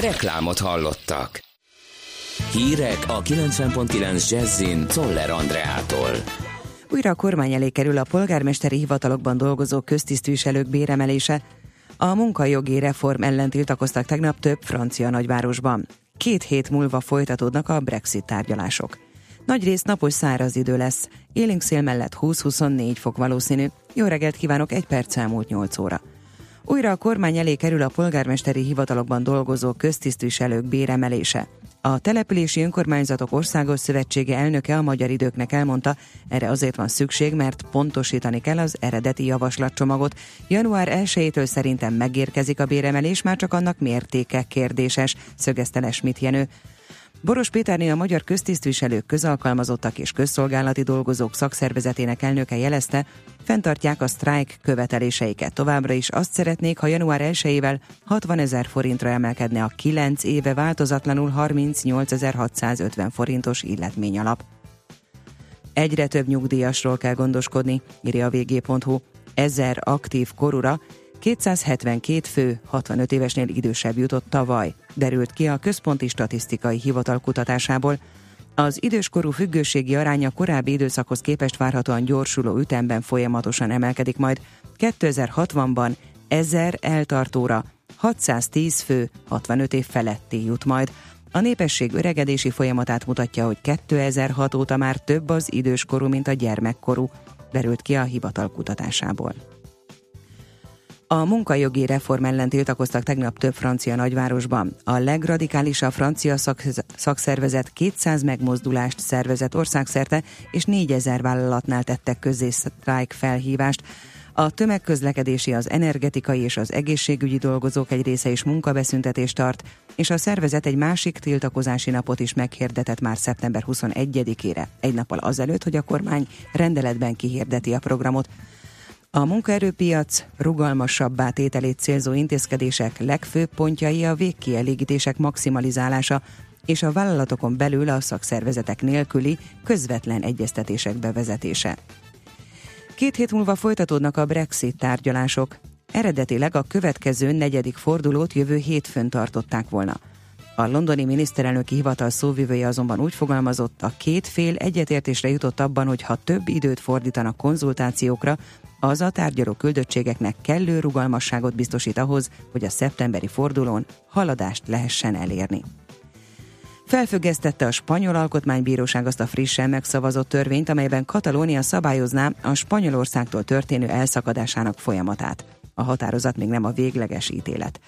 Reklámot hallottak. Hírek a 90.9 Jazzin Toller Andreától. Újra a kormány elé kerül a polgármesteri hivatalokban dolgozó köztisztviselők béremelése. A munkajogi reform ellen tiltakoztak tegnap több francia nagyvárosban. Két hét múlva folytatódnak a Brexit tárgyalások. Nagy rész napos száraz idő lesz, élénk szél mellett 20-24 fok valószínű. Jó reggelt kívánok, egy perc elmúlt 8 óra. Újra a kormány elé kerül a polgármesteri hivatalokban dolgozó köztisztviselők béremelése. A Települési Önkormányzatok Országos Szövetsége elnöke a magyar időknek elmondta, erre azért van szükség, mert pontosítani kell az eredeti javaslatcsomagot. Január 1-től szerintem megérkezik a béremelés, már csak annak mértéke kérdéses, szögezte le Schmidt Jenő. Boros Péterné a Magyar Köztisztviselők, Közalkalmazottak és Közszolgálati Dolgozók Szakszervezetének elnöke jelezte, fenntartják a sztrájk követeléseiket. Továbbra is azt szeretnék, ha január 1-ével 60 ezer forintra emelkedne a 9 éve változatlanul 38.650 forintos illetmény alap. Egyre több nyugdíjasról kell gondoskodni, írja a vg.hu. Ezer aktív korura 272 fő 65 évesnél idősebb jutott tavaly, derült ki a Központi Statisztikai Hivatal kutatásából. Az időskorú függőségi aránya korábbi időszakhoz képest várhatóan gyorsuló ütemben folyamatosan emelkedik majd. 2060-ban 1000 eltartóra 610 fő 65 év feletti jut majd. A népesség öregedési folyamatát mutatja, hogy 2006 óta már több az időskorú, mint a gyermekkorú, derült ki a hivatal kutatásából. A munkajogi reform ellen tiltakoztak tegnap több francia nagyvárosban. A legradikálisabb francia szak- szakszervezet 200 megmozdulást szervezett országszerte, és 4000 vállalatnál tettek közzé sztrájk felhívást. A tömegközlekedési, az energetikai és az egészségügyi dolgozók egy része is munkabeszüntetést tart, és a szervezet egy másik tiltakozási napot is meghirdetett már szeptember 21-ére, egy nappal azelőtt, hogy a kormány rendeletben kihirdeti a programot. A munkaerőpiac rugalmasabbá tételét célzó intézkedések legfőbb pontjai a végkielégítések maximalizálása és a vállalatokon belül a szakszervezetek nélküli közvetlen egyeztetések bevezetése. Két hét múlva folytatódnak a Brexit tárgyalások. Eredetileg a következő negyedik fordulót jövő hétfőn tartották volna. A londoni miniszterelnöki hivatal szóvivője azonban úgy fogalmazott, a két fél egyetértésre jutott abban, hogy ha több időt fordítanak konzultációkra, az a tárgyaló küldöttségeknek kellő rugalmasságot biztosít ahhoz, hogy a szeptemberi fordulón haladást lehessen elérni. Felfüggesztette a spanyol alkotmánybíróság azt a frissen megszavazott törvényt, amelyben Katalónia szabályozná a Spanyolországtól történő elszakadásának folyamatát. A határozat még nem a végleges ítélet.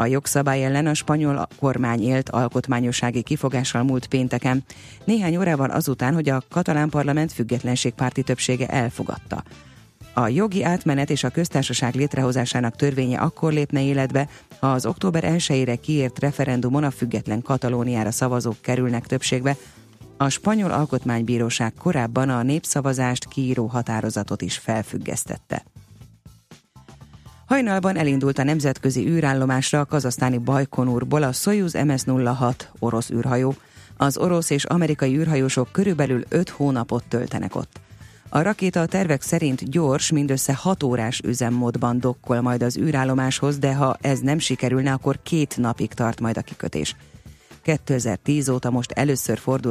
A jogszabály ellen a spanyol kormány élt alkotmányossági kifogással múlt pénteken, néhány órával azután, hogy a katalán parlament függetlenségpárti többsége elfogadta. A jogi átmenet és a köztársaság létrehozásának törvénye akkor lépne életbe, ha az október 1-ére kiírt referendumon a független Katalóniára szavazók kerülnek többségbe. A spanyol alkotmánybíróság korábban a népszavazást kiíró határozatot is felfüggesztette. Hajnalban elindult a nemzetközi űrállomásra a kazasztáni Bajkonurból a Soyuz MS-06 orosz űrhajó. Az orosz és amerikai űrhajósok körülbelül 5 hónapot töltenek ott. A rakéta a tervek szerint gyors, mindössze 6 órás üzemmódban dokkol majd az űrállomáshoz, de ha ez nem sikerülne, akkor két napig tart majd a kikötés. 2010 óta most először fordul